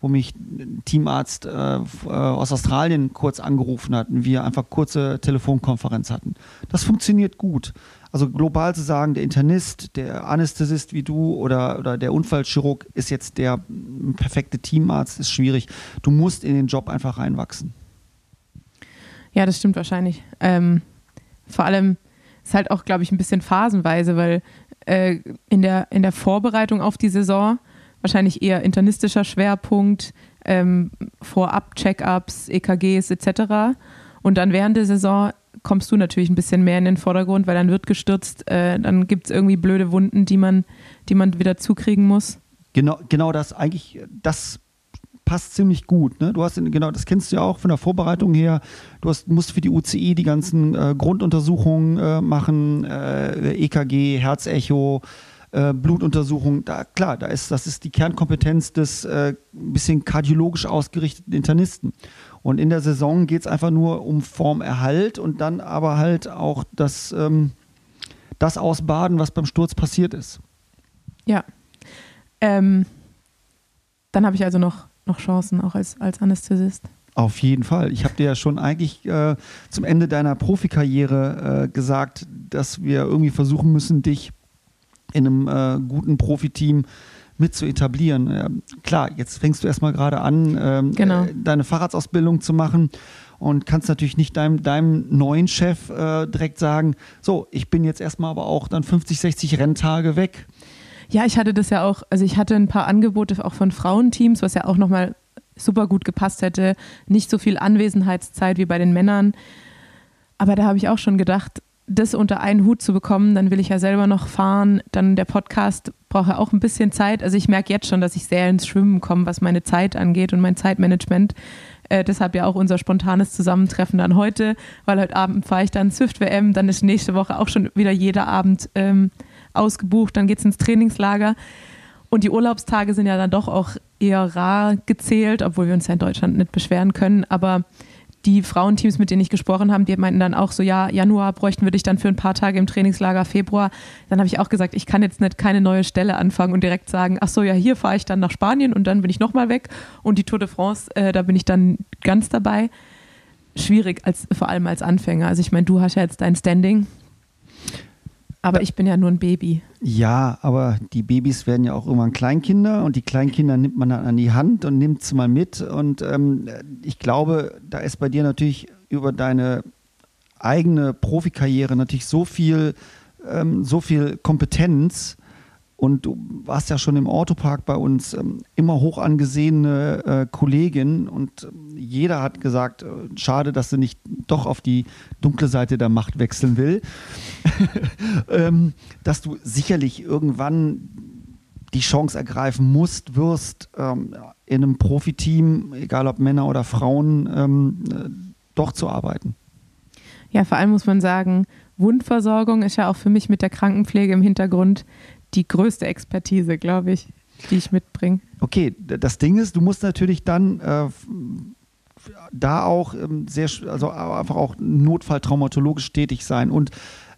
Speaker 4: wo mich ein Teamarzt äh, äh, aus Australien kurz angerufen hat und wir einfach kurze Telefonkonferenz hatten. Das funktioniert gut. Also global zu sagen, der Internist, der Anästhesist wie du oder, oder der Unfallchirurg ist jetzt der perfekte Teamarzt, ist schwierig. Du musst in den Job einfach reinwachsen.
Speaker 3: Ja, das stimmt wahrscheinlich. Ähm, vor allem ist halt auch, glaube ich, ein bisschen phasenweise, weil äh, in, der, in der Vorbereitung auf die Saison wahrscheinlich eher internistischer Schwerpunkt, ähm, Vorab-Check-ups, EKGs etc. Und dann während der Saison kommst du natürlich ein bisschen mehr in den Vordergrund, weil dann wird gestürzt, äh, dann gibt es irgendwie blöde Wunden, die man, die man wieder zukriegen muss.
Speaker 4: Genau, genau das eigentlich, das passt ziemlich gut. Ne? Du hast genau, das kennst du ja auch von der Vorbereitung her. Du hast, musst für die UCI die ganzen äh, Grunduntersuchungen äh, machen, äh, EKG, Herzecho, äh, Blutuntersuchung. Da klar, da ist das ist die Kernkompetenz des äh, bisschen kardiologisch ausgerichteten Internisten. Und in der Saison geht es einfach nur um Formerhalt und dann aber halt auch das, ähm, das Ausbaden, was beim Sturz passiert ist.
Speaker 3: Ja. Ähm, dann habe ich also noch, noch Chancen, auch als, als Anästhesist.
Speaker 4: Auf jeden Fall. Ich habe dir ja schon eigentlich äh, zum Ende deiner Profikarriere äh, gesagt, dass wir irgendwie versuchen müssen, dich in einem äh, guten Profiteam mit zu etablieren. Ähm, klar, jetzt fängst du erstmal gerade an, ähm,
Speaker 3: Genau.
Speaker 4: äh, deine Fahrradsausbildung zu machen. und kannst natürlich nicht deinem, deinem neuen Chef äh, direkt sagen, so, ich bin jetzt erstmal aber auch dann 50, 60 Renntage weg.
Speaker 3: Ja, ich hatte das ja auch, also ich hatte ein paar Angebote auch von Frauenteams, was ja auch nochmal super gut gepasst hätte. Nicht so viel Anwesenheitszeit wie bei den Männern. Aber da habe ich auch schon gedacht, das unter einen Hut zu bekommen, dann will ich ja selber noch fahren. Dann der Podcast braucht ja auch ein bisschen Zeit. Also ich merke jetzt schon, dass ich sehr ins Schwimmen komme, was meine Zeit angeht und mein Zeitmanagement. Äh, deshalb ja auch unser spontanes Zusammentreffen dann heute, weil heute Abend fahre ich dann Swift WM, dann ist nächste Woche auch schon wieder jeder Abend ähm, ausgebucht, dann geht es ins Trainingslager. Und die Urlaubstage sind ja dann doch auch eher rar gezählt, obwohl wir uns ja in Deutschland nicht beschweren können. Aber die Frauenteams, mit denen ich gesprochen habe, die meinten dann auch so, ja, Januar bräuchten wir dich dann für ein paar Tage im Trainingslager, Februar. Dann habe ich auch gesagt, ich kann jetzt nicht keine neue Stelle anfangen und direkt sagen, ach so, ja, hier fahre ich dann nach Spanien und dann bin ich nochmal weg. Und die Tour de France, äh, da bin ich dann ganz dabei. Schwierig, als, vor allem als Anfänger. Also ich meine, du hast ja jetzt dein Standing, aber ich bin ja nur ein Baby.
Speaker 4: Ja, aber die Babys werden ja auch irgendwann Kleinkinder und die Kleinkinder nimmt man dann an die Hand und nimmt sie mal mit. Und ähm, ich glaube, da ist bei dir natürlich über deine eigene Profikarriere natürlich so viel, ähm, so viel Kompetenz, und du warst ja schon im Autopark bei uns ähm, immer hoch angesehene äh, Kollegin und ähm, jeder hat gesagt, äh, schade, dass sie nicht doch auf die dunkle Seite der Macht wechseln will. ähm, dass du sicherlich irgendwann die Chance ergreifen musst, wirst, ähm, in einem Profiteam, egal ob Männer oder Frauen, ähm, äh, doch zu arbeiten.
Speaker 3: Ja, vor allem muss man sagen, Wundversorgung ist ja auch für mich mit der Krankenpflege im Hintergrund die größte Expertise, glaube ich, die ich mitbringe.
Speaker 4: Okay, das Ding ist, du musst natürlich dann äh, da auch ähm, sehr, also einfach auch notfalltraumatologisch tätig sein. Und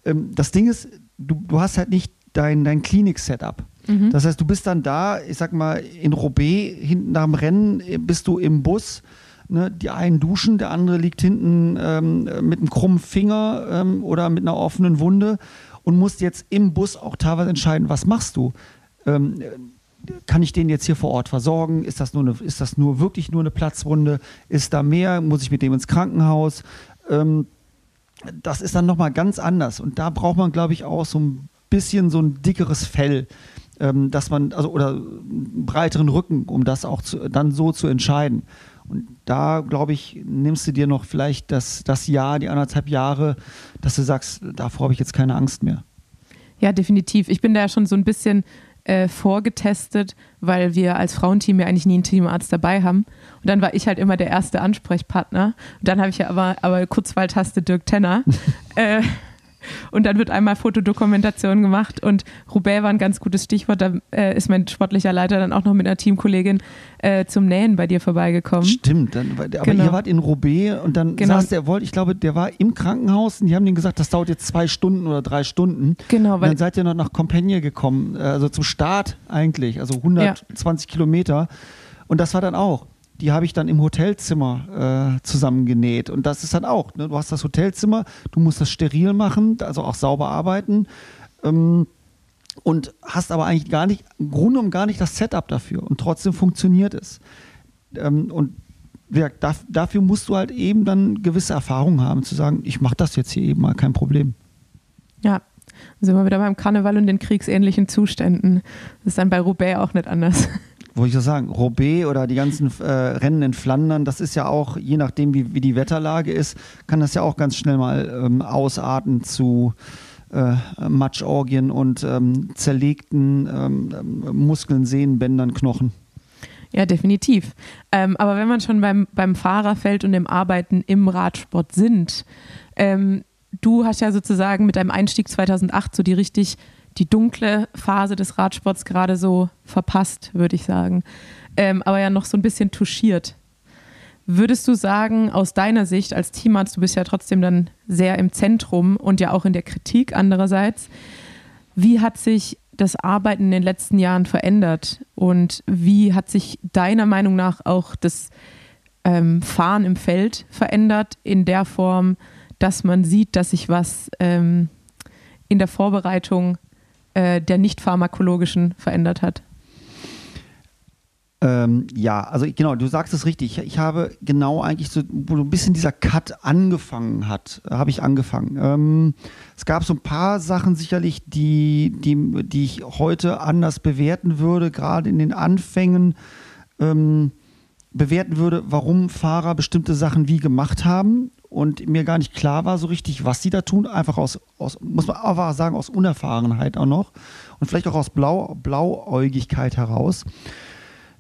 Speaker 4: ähm, das Ding ist, du, du hast halt nicht dein, dein Klinik-Setup. Mhm. Das heißt, du bist dann da, ich sag mal, in Roubaix, hinten nach dem Rennen äh, bist du im Bus. Ne, die einen duschen, der andere liegt hinten ähm, mit einem krummen Finger ähm, oder mit einer offenen Wunde und musst jetzt im Bus auch teilweise entscheiden, was machst du? Ähm, kann ich den jetzt hier vor Ort versorgen? Ist das, nur eine, ist das nur wirklich nur eine Platzwunde? Ist da mehr? Muss ich mit dem ins Krankenhaus? Ähm, das ist dann nochmal ganz anders. Und da braucht man, glaube ich, auch so ein bisschen so ein dickeres Fell, ähm, dass man, also oder einen breiteren Rücken, um das auch zu, dann so zu entscheiden. Und da, glaube ich, nimmst du dir noch vielleicht das, das Jahr, die anderthalb Jahre, dass du sagst, davor habe ich jetzt keine Angst mehr.
Speaker 3: Ja, definitiv. Ich bin da ja schon so ein bisschen äh, vorgetestet, weil wir als Frauenteam ja eigentlich nie einen Teamarzt dabei haben. Und dann war ich halt immer der erste Ansprechpartner. Und dann habe ich ja aber, aber Kurzwahltaste Dirk Tenner. äh, und dann wird einmal Fotodokumentation gemacht und Roubaix war ein ganz gutes Stichwort. Da äh, ist mein sportlicher Leiter dann auch noch mit einer Teamkollegin äh, zum Nähen bei dir vorbeigekommen.
Speaker 4: Stimmt, dann, aber genau. ihr wart in Roubaix und dann genau. saß der, ich glaube, der war im Krankenhaus und die haben denen gesagt, das dauert jetzt zwei Stunden oder drei Stunden.
Speaker 3: Genau.
Speaker 4: Und dann seid ihr noch nach Compagnie gekommen, also zum Start eigentlich, also 120 ja. Kilometer. Und das war dann auch die habe ich dann im Hotelzimmer äh, zusammengenäht. Und das ist dann auch, ne? du hast das Hotelzimmer, du musst das steril machen, also auch sauber arbeiten. Ähm, und hast aber eigentlich gar nicht, im Grunde genommen gar nicht das Setup dafür. Und trotzdem funktioniert es. Ähm, und ja, dafür musst du halt eben dann gewisse Erfahrungen haben, zu sagen, ich mache das jetzt hier eben mal, kein Problem.
Speaker 3: Ja, sind wir wieder beim Karneval und den kriegsähnlichen Zuständen. Das ist dann bei Roubaix auch nicht anders
Speaker 4: wollte ich so sagen, Roubaix oder die ganzen äh, Rennen in Flandern, das ist ja auch, je nachdem wie, wie die Wetterlage ist, kann das ja auch ganz schnell mal ähm, ausarten zu äh, Matschorgien und ähm, zerlegten ähm, Muskeln, Sehnen, Bändern, Knochen.
Speaker 3: Ja, definitiv. Ähm, aber wenn man schon beim, beim Fahrerfeld und dem Arbeiten im Radsport sind, ähm, du hast ja sozusagen mit deinem Einstieg 2008 so die richtig die dunkle Phase des Radsports gerade so verpasst, würde ich sagen. Ähm, aber ja noch so ein bisschen touchiert. Würdest du sagen, aus deiner Sicht als Teamarzt, du bist ja trotzdem dann sehr im Zentrum und ja auch in der Kritik andererseits, wie hat sich das Arbeiten in den letzten Jahren verändert und wie hat sich deiner Meinung nach auch das ähm, Fahren im Feld verändert in der Form, dass man sieht, dass sich was ähm, in der Vorbereitung äh, der nicht pharmakologischen verändert hat?
Speaker 4: Ähm, ja, also genau, du sagst es richtig. Ich, ich, habe genau eigentlich so, wo ein bisschen dieser Cut angefangen hat, habe ich angefangen. Ähm, es gab so ein paar Sachen sicherlich, die, die, die ich heute anders bewerten würde, gerade in den Anfängen. Ähm, bewerten würde, warum Fahrer bestimmte Sachen wie gemacht haben und mir gar nicht klar war so richtig, was sie da tun. Einfach aus, aus muss man einfach sagen, aus Unerfahrenheit auch noch und vielleicht auch aus Blau, Blauäugigkeit heraus.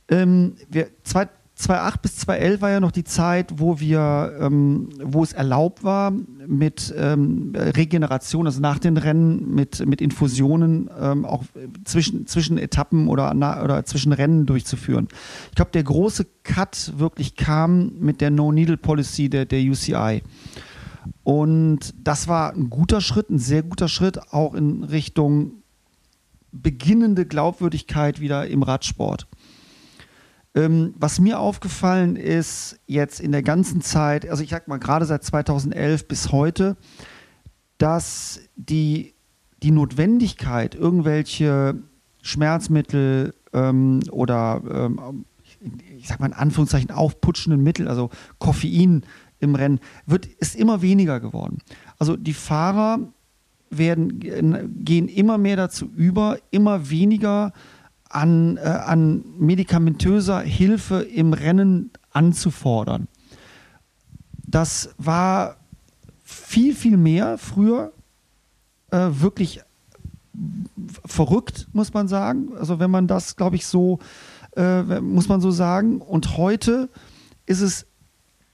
Speaker 4: Ähm, wir, zwei, 2008 bis 2011 war ja noch die Zeit, wo wir, ähm, wo es erlaubt war, mit ähm, Regeneration, also nach den Rennen, mit, mit Infusionen ähm, auch zwischen, zwischen Etappen oder, na, oder zwischen Rennen durchzuführen. Ich glaube, der große Cut wirklich kam mit der No-Needle-Policy der, der UCI. Und das war ein guter Schritt, ein sehr guter Schritt, auch in Richtung beginnende Glaubwürdigkeit wieder im Radsport. Ähm, was mir aufgefallen ist, jetzt in der ganzen Zeit, also ich sag mal gerade seit 2011 bis heute, dass die, die Notwendigkeit, irgendwelche Schmerzmittel ähm, oder ähm, ich sag mal in Anführungszeichen aufputschenden Mittel, also Koffein im Rennen, wird, ist immer weniger geworden. Also die Fahrer werden, gehen immer mehr dazu über, immer weniger an, äh, an medikamentöser Hilfe im Rennen anzufordern. Das war viel, viel mehr früher äh, wirklich verrückt, muss man sagen. Also wenn man das, glaube ich, so, äh, muss man so sagen. Und heute ist es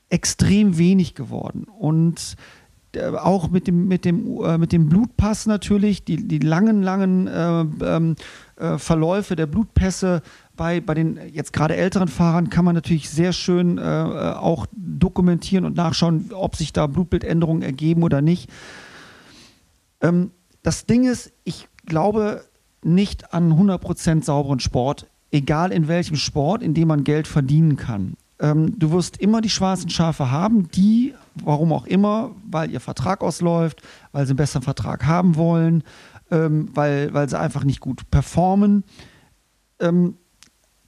Speaker 4: extrem wenig geworden. Und äh, auch mit dem, mit dem, äh, mit dem Blutpass natürlich, die, die langen, langen äh, Verläufe der Blutpässe bei, bei den jetzt gerade älteren Fahrern kann man natürlich sehr schön äh, äh, auch dokumentieren und nachschauen, ob sich da Blutbildänderungen ergeben oder nicht. Ähm, das Ding ist, ich glaube nicht an 100% sauberen Sport, egal in welchem Sport, in dem man Geld verdienen kann. Ähm, du wirst immer die schwarzen Schafe haben, die, warum auch immer, weil ihr Vertrag ausläuft, weil sie einen besseren Vertrag haben wollen, ähm, weil, weil sie einfach nicht gut performen, ähm,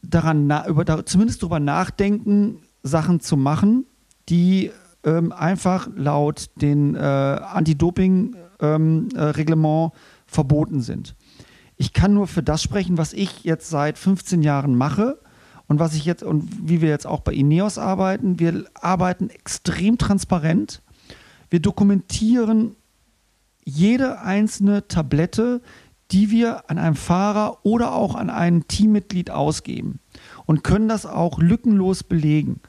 Speaker 4: daran na, über, da, zumindest darüber nachdenken, Sachen zu machen, die ähm, einfach laut den äh, Anti-Doping-Reglement ähm, äh, verboten sind. Ich kann nur für das sprechen, was ich jetzt seit 15 Jahren mache und was ich jetzt und wie wir jetzt auch bei Ineos arbeiten, wir arbeiten extrem transparent. Wir dokumentieren jede einzelne Tablette, die wir an einem Fahrer oder auch an ein Teammitglied ausgeben und können das auch lückenlos belegen.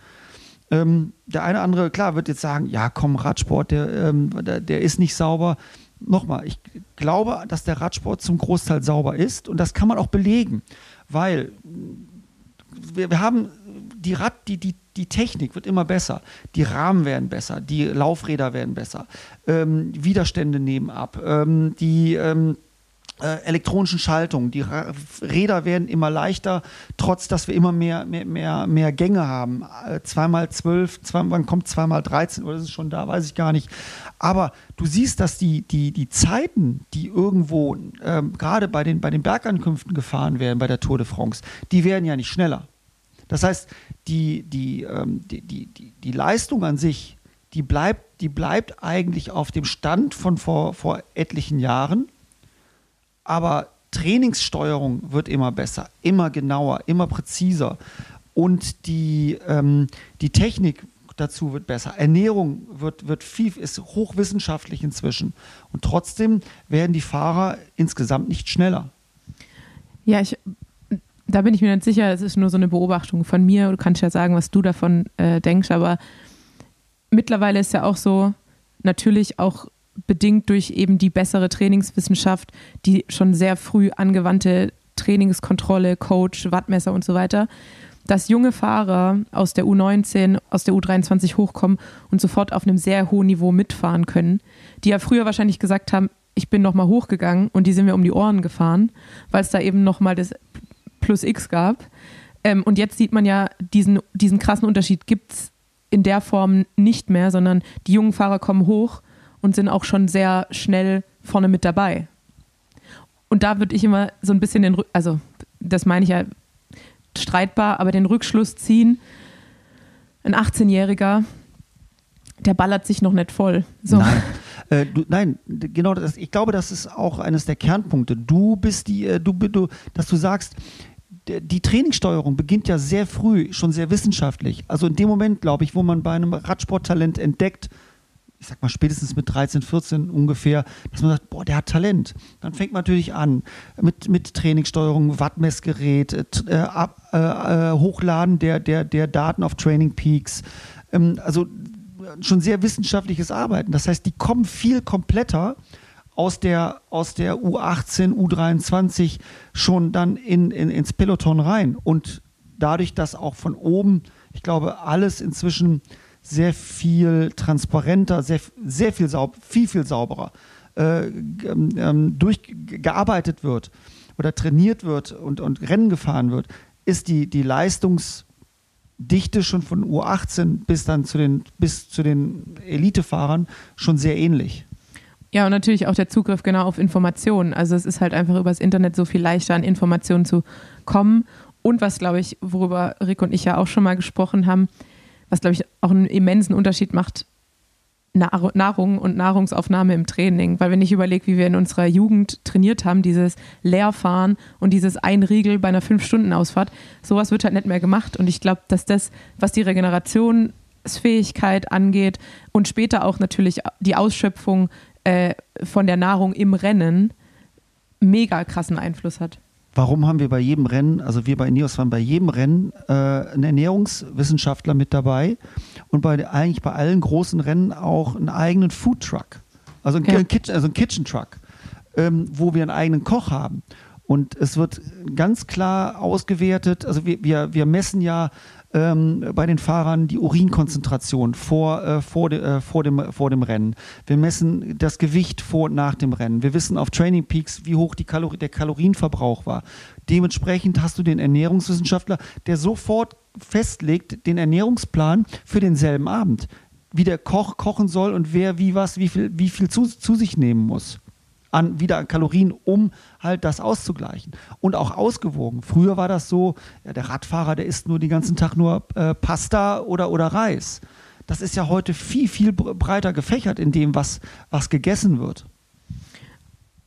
Speaker 4: Ähm, der eine oder andere, klar, wird jetzt sagen, ja komm, Radsport, der, ähm, der, der ist nicht sauber. Nochmal, ich glaube, dass der Radsport zum Großteil sauber ist und das kann man auch belegen, weil wir, wir haben die Rad, die, die, die Technik wird immer besser. Die Rahmen werden besser, die Laufräder werden besser, ähm, Widerstände nehmen ab, ähm, die ähm, äh, elektronischen Schaltungen, die Ra Räder werden immer leichter, trotz dass wir immer mehr, mehr, mehr, mehr Gänge haben. Äh, zweimal zwölf, zwei, wann kommt zweimal 13 oder ist es schon da, weiß ich gar nicht. Aber du siehst, dass die, die, die Zeiten, die irgendwo ähm, gerade bei den, bei den Bergankünften gefahren werden, bei der Tour de France, die werden ja nicht schneller. Das heißt, die, die, ähm, die, die, die, die Leistung an sich, die bleibt, die bleibt eigentlich auf dem Stand von vor, vor etlichen Jahren, aber Trainingssteuerung wird immer besser, immer genauer, immer präziser und die, ähm, die Technik dazu wird besser. Ernährung wird, wird viel, ist hochwissenschaftlich inzwischen. Und trotzdem werden die Fahrer insgesamt nicht schneller.
Speaker 3: Ja, ich da bin ich mir nicht sicher, es ist nur so eine Beobachtung von mir. Du kannst ja sagen, was du davon äh, denkst, aber mittlerweile ist ja auch so, natürlich auch bedingt durch eben die bessere Trainingswissenschaft, die schon sehr früh angewandte Trainingskontrolle, Coach, Wattmesser und so weiter, dass junge Fahrer aus der U19, aus der U23 hochkommen und sofort auf einem sehr hohen Niveau mitfahren können, die ja früher wahrscheinlich gesagt haben, ich bin nochmal hochgegangen und die sind mir um die Ohren gefahren, weil es da eben nochmal das plus X gab. Ähm, und jetzt sieht man ja, diesen, diesen krassen Unterschied gibt es in der Form nicht mehr, sondern die jungen Fahrer kommen hoch und sind auch schon sehr schnell vorne mit dabei. Und da würde ich immer so ein bisschen den, also das meine ich ja, streitbar, aber den Rückschluss ziehen, ein 18-Jähriger, der ballert sich noch nicht voll. So.
Speaker 4: Nein. Äh, du, nein, genau das. Ich glaube, das ist auch eines der Kernpunkte. Du bist die, äh, du, du, dass du sagst, die Trainingssteuerung beginnt ja sehr früh, schon sehr wissenschaftlich. Also in dem Moment, glaube ich, wo man bei einem Radsporttalent entdeckt, ich sag mal spätestens mit 13, 14 ungefähr, dass man sagt, boah, der hat Talent. Dann fängt man natürlich an mit, mit Trainingssteuerung, Wattmessgerät, äh, äh, äh, Hochladen der, der, der Daten auf Training Peaks. Ähm, also schon sehr wissenschaftliches Arbeiten. Das heißt, die kommen viel kompletter aus der, aus der U18, U23 schon dann in, in, ins Peloton rein. Und dadurch, dass auch von oben, ich glaube, alles inzwischen sehr viel transparenter, sehr, sehr viel, saub, viel, viel sauberer äh, ähm, durchgearbeitet wird oder trainiert wird und, und Rennen gefahren wird, ist die, die Leistungsdichte schon von U18 bis dann zu den, bis zu den Elitefahrern schon sehr ähnlich.
Speaker 3: Ja, und natürlich auch der Zugriff genau auf Informationen. Also es ist halt einfach übers Internet so viel leichter an Informationen zu kommen. Und was, glaube ich, worüber Rick und ich ja auch schon mal gesprochen haben, was, glaube ich, auch einen immensen Unterschied macht, Nahrung und Nahrungsaufnahme im Training. Weil wenn ich überlege, wie wir in unserer Jugend trainiert haben, dieses Leerfahren und dieses Einriegel bei einer Fünf-Stunden-Ausfahrt, sowas wird halt nicht mehr gemacht. Und ich glaube, dass das, was die Regenerationsfähigkeit angeht und später auch natürlich die Ausschöpfung äh, von der Nahrung im Rennen, mega krassen Einfluss hat.
Speaker 4: Warum haben wir bei jedem Rennen, also wir bei Ineos waren bei jedem Rennen äh, einen Ernährungswissenschaftler mit dabei und bei eigentlich bei allen großen Rennen auch einen eigenen Food Truck, also ein, ja. Kitchen, also ein Kitchen Truck, ähm, wo wir einen eigenen Koch haben. Und es wird ganz klar ausgewertet, also wir, wir, wir messen ja ähm, bei den Fahrern die Urinkonzentration vor, äh, vor, de, äh, vor, dem, vor dem Rennen. Wir messen das Gewicht vor und nach dem Rennen. Wir wissen auf Training Peaks, wie hoch die Kalori der Kalorienverbrauch war. Dementsprechend hast du den Ernährungswissenschaftler, der sofort festlegt den Ernährungsplan für denselben Abend. Wie der Koch kochen soll und wer wie was, wie viel, wie viel zu, zu sich nehmen muss an wieder an Kalorien, um halt das auszugleichen. Und auch ausgewogen. Früher war das so, ja, der Radfahrer, der isst nur den ganzen Tag nur äh, Pasta oder, oder Reis. Das ist ja heute viel, viel breiter gefächert in dem, was, was gegessen wird.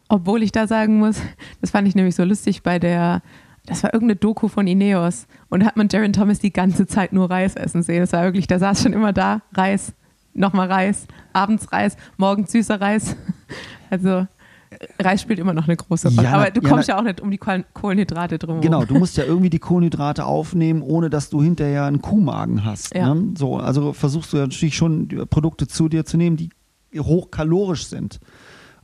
Speaker 3: Obwohl ich da sagen muss, das fand ich nämlich so lustig bei der, das war irgendeine Doku von Ineos und da hat man Jaron Thomas die ganze Zeit nur Reis essen sehen. Das war wirklich, der saß schon immer da, Reis, nochmal Reis, abends Reis, morgens süßer Reis. Also Reis spielt immer noch eine große Rolle. Ja, aber du kommst ja, ja, auch nicht um die Kohlenhydrate drum.
Speaker 4: Genau, du musst ja irgendwie die Kohlenhydrate aufnehmen, ohne dass du hinterher einen Kuhmagen hast. Ja. Ne? So, also versuchst du natürlich schon Produkte zu dir zu nehmen, die hochkalorisch sind.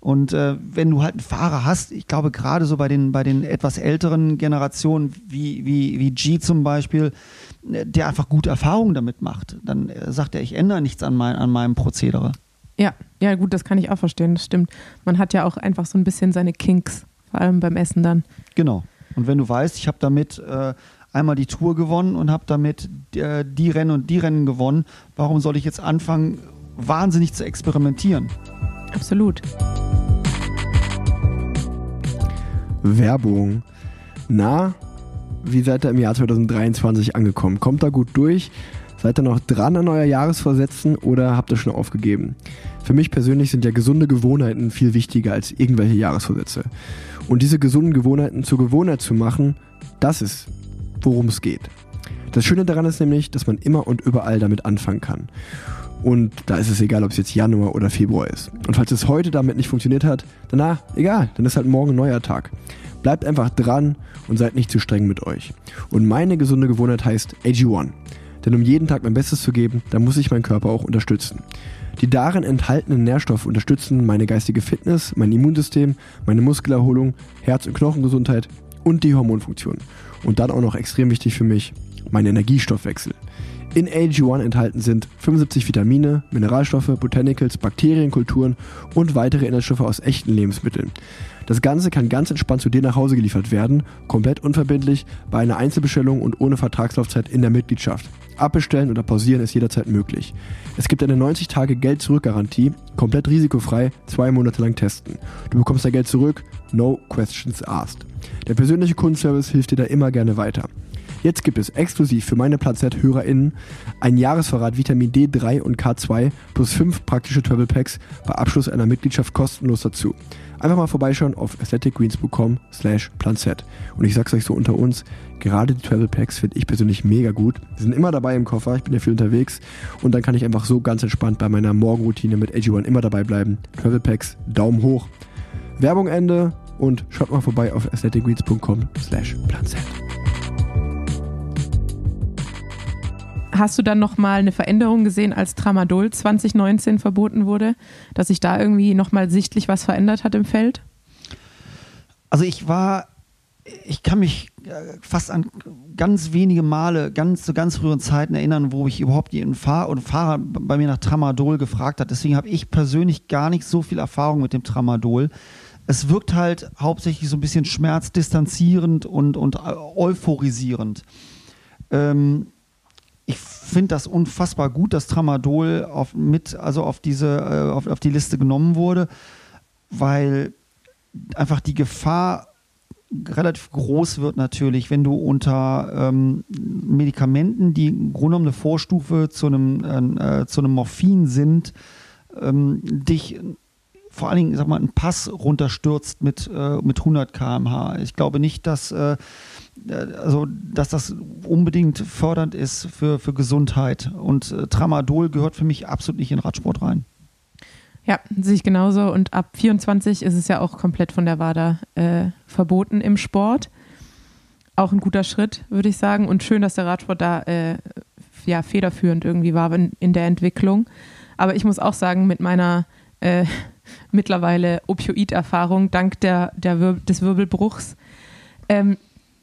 Speaker 4: Und äh, wenn du halt einen Fahrer hast, ich glaube gerade so bei den, bei den etwas älteren Generationen, wie, wie, wie G zum Beispiel, äh, der einfach gute Erfahrungen damit macht, dann äh, sagt er, ich ändere nichts an, mein, an meinem Prozedere.
Speaker 3: Ja, ja, gut, das kann ich auch verstehen, das stimmt. Man hat ja auch einfach so ein bisschen seine Kinks, vor allem beim Essen dann.
Speaker 4: Genau. Und wenn du weißt, ich habe damit äh, einmal die Tour gewonnen und habe damit äh, die Rennen und die Rennen gewonnen, warum soll ich jetzt anfangen, wahnsinnig zu experimentieren?
Speaker 3: Absolut.
Speaker 5: Werbung. Na, wie seid ihr im Jahr 2023 angekommen? Kommt da gut durch? Seid ihr noch dran an euer Jahresvorsätzen oder habt ihr schon aufgegeben? Für mich persönlich sind ja gesunde Gewohnheiten viel wichtiger als irgendwelche Jahresvorsätze. Und diese gesunden Gewohnheiten zur Gewohnheit zu machen, das ist, worum es geht. Das Schöne daran ist nämlich, dass man immer und überall damit anfangen kann. Und da ist es egal, ob es jetzt Januar oder Februar ist. Und falls es heute damit nicht funktioniert hat, danach, egal, dann ist halt morgen ein neuer Tag. Bleibt einfach dran und seid nicht zu streng mit euch. Und meine gesunde Gewohnheit heißt AG1. Denn um jeden Tag mein Bestes zu geben, da muss ich meinen Körper auch unterstützen. Die darin enthaltenen Nährstoffe unterstützen meine geistige Fitness, mein Immunsystem, meine Muskelerholung, Herz- und Knochengesundheit und die Hormonfunktion. Und dann auch noch extrem wichtig für mich, mein Energiestoffwechsel. In AG1 enthalten sind 75 Vitamine, Mineralstoffe, Botanicals, Bakterienkulturen und weitere Inhaltsstoffe aus echten Lebensmitteln. Das Ganze kann ganz entspannt zu dir nach Hause geliefert werden, komplett unverbindlich, bei einer Einzelbestellung und ohne Vertragslaufzeit in der Mitgliedschaft. Abbestellen oder pausieren ist jederzeit möglich. Es gibt eine 90-Tage-Geld-Zurück-Garantie, komplett risikofrei, zwei Monate lang testen. Du bekommst dein Geld zurück, no questions asked. Der persönliche Kundenservice hilft dir da immer gerne weiter. Jetzt gibt es exklusiv für meine Platz-HörerInnen ein Jahresverrat Vitamin D3 und K2 plus 5 praktische Travel Packs bei Abschluss einer Mitgliedschaft kostenlos dazu. Einfach mal vorbeischauen auf athleticgreens.com slash planset. Und ich sag's euch so unter uns, gerade die Travel Packs finde ich persönlich mega gut. Die sind immer dabei im Koffer, ich bin ja viel unterwegs und dann kann ich einfach so ganz entspannt bei meiner Morgenroutine mit AG1 immer dabei bleiben. Travel Packs, Daumen hoch. Werbung Ende und schaut mal vorbei auf athleticgreens.com slash planset.
Speaker 3: Hast du dann nochmal eine Veränderung gesehen, als Tramadol 2019 verboten wurde, dass sich da irgendwie nochmal sichtlich was verändert hat im Feld?
Speaker 4: Also ich war, ich kann mich äh, fast an ganz wenige Male, ganz zu ganz früheren Zeiten erinnern, wo ich überhaupt jeden Fahr oder Fahrer bei mir nach Tramadol gefragt hat. Deswegen habe ich persönlich gar nicht so viel Erfahrung mit dem Tramadol. Es wirkt halt hauptsächlich so ein bisschen schmerzdistanzierend und, und äh, euphorisierend. Ähm, ich finde das unfassbar gut, dass Tramadol auf, mit, also auf diese, äh, auf, auf die Liste genommen wurde, weil einfach die Gefahr relativ groß wird natürlich, wenn du unter ähm, Medikamenten, die im Grunde genommen eine Vorstufe zu einem, äh, zu einem Morphin sind, ähm, dich vor allen Dingen, sag mal, einen Pass runterstürzt mit, äh, mit 100 km/h. Ich glaube nicht, dass äh, also dass das unbedingt fördernd ist für, für Gesundheit. Und äh, Tramadol gehört für mich absolut nicht in Radsport rein.
Speaker 3: Ja, sehe ich genauso. Und ab 24 ist es ja auch komplett von der WADA äh, verboten im Sport. Auch ein guter Schritt, würde ich sagen. Und schön, dass der Radsport da äh, ja, federführend irgendwie war in, in, der Entwicklung. Aber ich muss auch sagen, mit meiner äh, mittlerweile Opioid-Erfahrung, dank der, der Wir des Wirbelbruchs, ähm,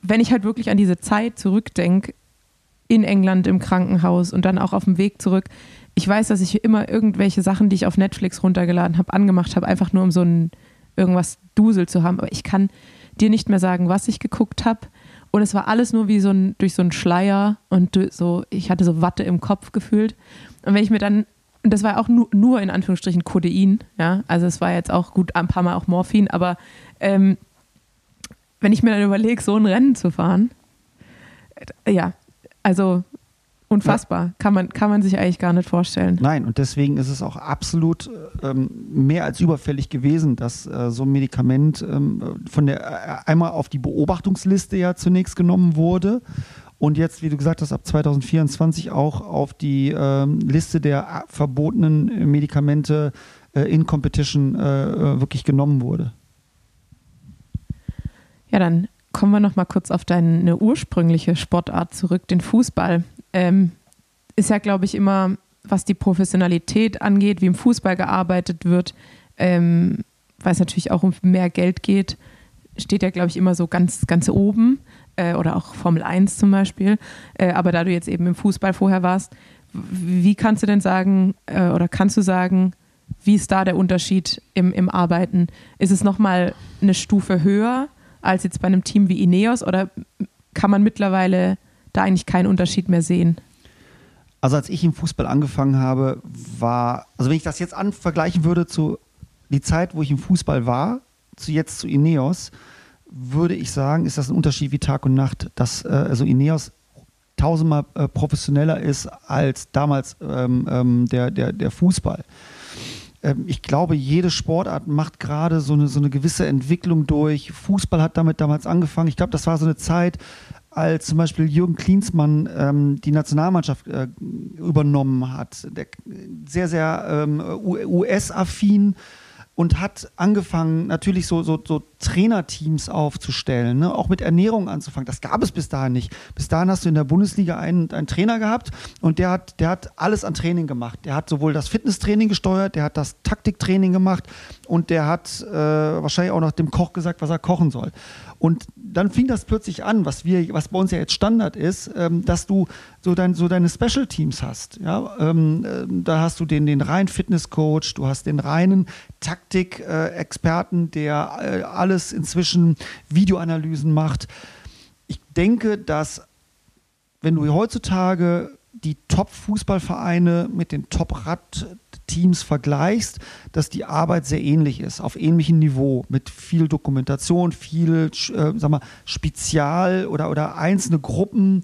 Speaker 3: wenn ich halt wirklich an diese Zeit zurückdenke, in England im Krankenhaus und dann auch auf dem Weg zurück, ich weiß, dass ich immer irgendwelche Sachen, die ich auf Netflix runtergeladen habe, angemacht habe, einfach nur um so ein irgendwas Dusel zu haben. Aber ich kann dir nicht mehr sagen, was ich geguckt habe. Und es war alles nur wie so ein, durch so einen Schleier und so, ich hatte so Watte im Kopf gefühlt. Und wenn ich mir dann, und das war auch nur, nur in Anführungsstrichen Codein, ja, also es war jetzt auch gut ein paar Mal auch Morphin, aber ähm, wenn ich mir dann überlege, so ein Rennen zu fahren, äh, ja, also unfassbar. Ja. Kann, man, kann man sich eigentlich gar nicht vorstellen.
Speaker 4: Nein, und deswegen ist es auch absolut ähm, mehr als überfällig gewesen, dass äh, so ein Medikament ähm, von der äh, einmal auf die Beobachtungsliste ja zunächst genommen wurde und jetzt, wie du gesagt hast, ab 2024 auch auf die ähm, Liste der äh, verbotenen Medikamente äh, in Competition äh, wirklich genommen wurde.
Speaker 3: Ja, dann kommen wir noch mal kurz auf deine ursprüngliche Sportart zurück, den Fußball. Ähm, ist ja, glaube ich, immer, was die Professionalität angeht, wie im Fußball gearbeitet wird, ähm, weil es natürlich auch um mehr Geld geht, steht ja, glaube ich, immer so ganz, ganz oben äh, oder auch Formel 1 zum Beispiel. Äh, aber da du jetzt eben im Fußball vorher warst, wie kannst du denn sagen äh, oder kannst du sagen, wie ist da der Unterschied im, im Arbeiten? Ist es nochmal eine Stufe höher? Als jetzt bei einem Team wie Ineos oder kann man mittlerweile da eigentlich keinen Unterschied mehr sehen?
Speaker 4: Also als ich im Fußball angefangen habe, war, also wenn ich das jetzt an vergleichen würde zu die Zeit, wo ich im Fußball war, zu jetzt zu Ineos, würde ich sagen, ist das ein Unterschied wie Tag und Nacht, dass äh, also Ineos tausendmal äh, professioneller ist als damals ähm, ähm, der, der, der Fußball. Ähm, ich glaube, jede Sportart macht gerade so eine, so eine gewisse Entwicklung durch. Fußball hat damit damals angefangen. Ich glaube, das war so eine Zeit, als zum Beispiel Jürgen Klinsmann ähm, die Nationalmannschaft äh, übernommen hat. Der, sehr, sehr ähm, US-affin und hat angefangen, natürlich so, so, so Trainerteams aufzustellen, ne? auch mit Ernährung anzufangen. Das gab es bis dahin nicht. Bis dahin hast du in der Bundesliga einen, einen Trainer gehabt und der hat, der hat alles an Training gemacht. Der hat sowohl das Fitnesstraining gesteuert, der hat das Taktiktraining gemacht und der hat äh, wahrscheinlich auch noch dem Koch gesagt, was er kochen soll. Und dann fing das plötzlich an, was wir, was bei uns ja jetzt Standard ist, ähm, dass du so, dein, so deine Special Teams hast. Ja? Ähm, äh, da hast du den, den reinen Fitnesscoach, du hast den reinen Taktik-Experten, äh, der äh, alles inzwischen Videoanalysen macht. Ich denke, dass wenn du heutzutage die Top-Fußballvereine mit den Top-Rad Teams vergleichst, dass die Arbeit sehr ähnlich ist, auf ähnlichem Niveau, mit viel Dokumentation, viel äh, sag mal, Spezial- oder, oder einzelne Gruppen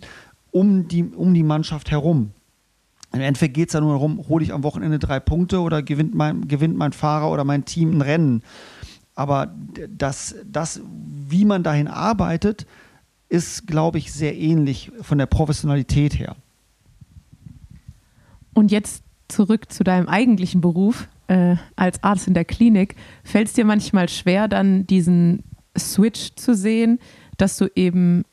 Speaker 4: um die, um die Mannschaft herum. Im Endeffekt geht es ja nur darum, hole ich am Wochenende drei Punkte oder gewinnt mein, gewinnt mein Fahrer oder mein Team ein Rennen. Aber das, das, wie man dahin arbeitet, ist, glaube ich, sehr ähnlich von der Professionalität her.
Speaker 3: Und jetzt zurück zu deinem eigentlichen Beruf äh, als Arzt in der Klinik. Fällt es dir manchmal schwer, dann diesen Switch zu sehen, dass du eben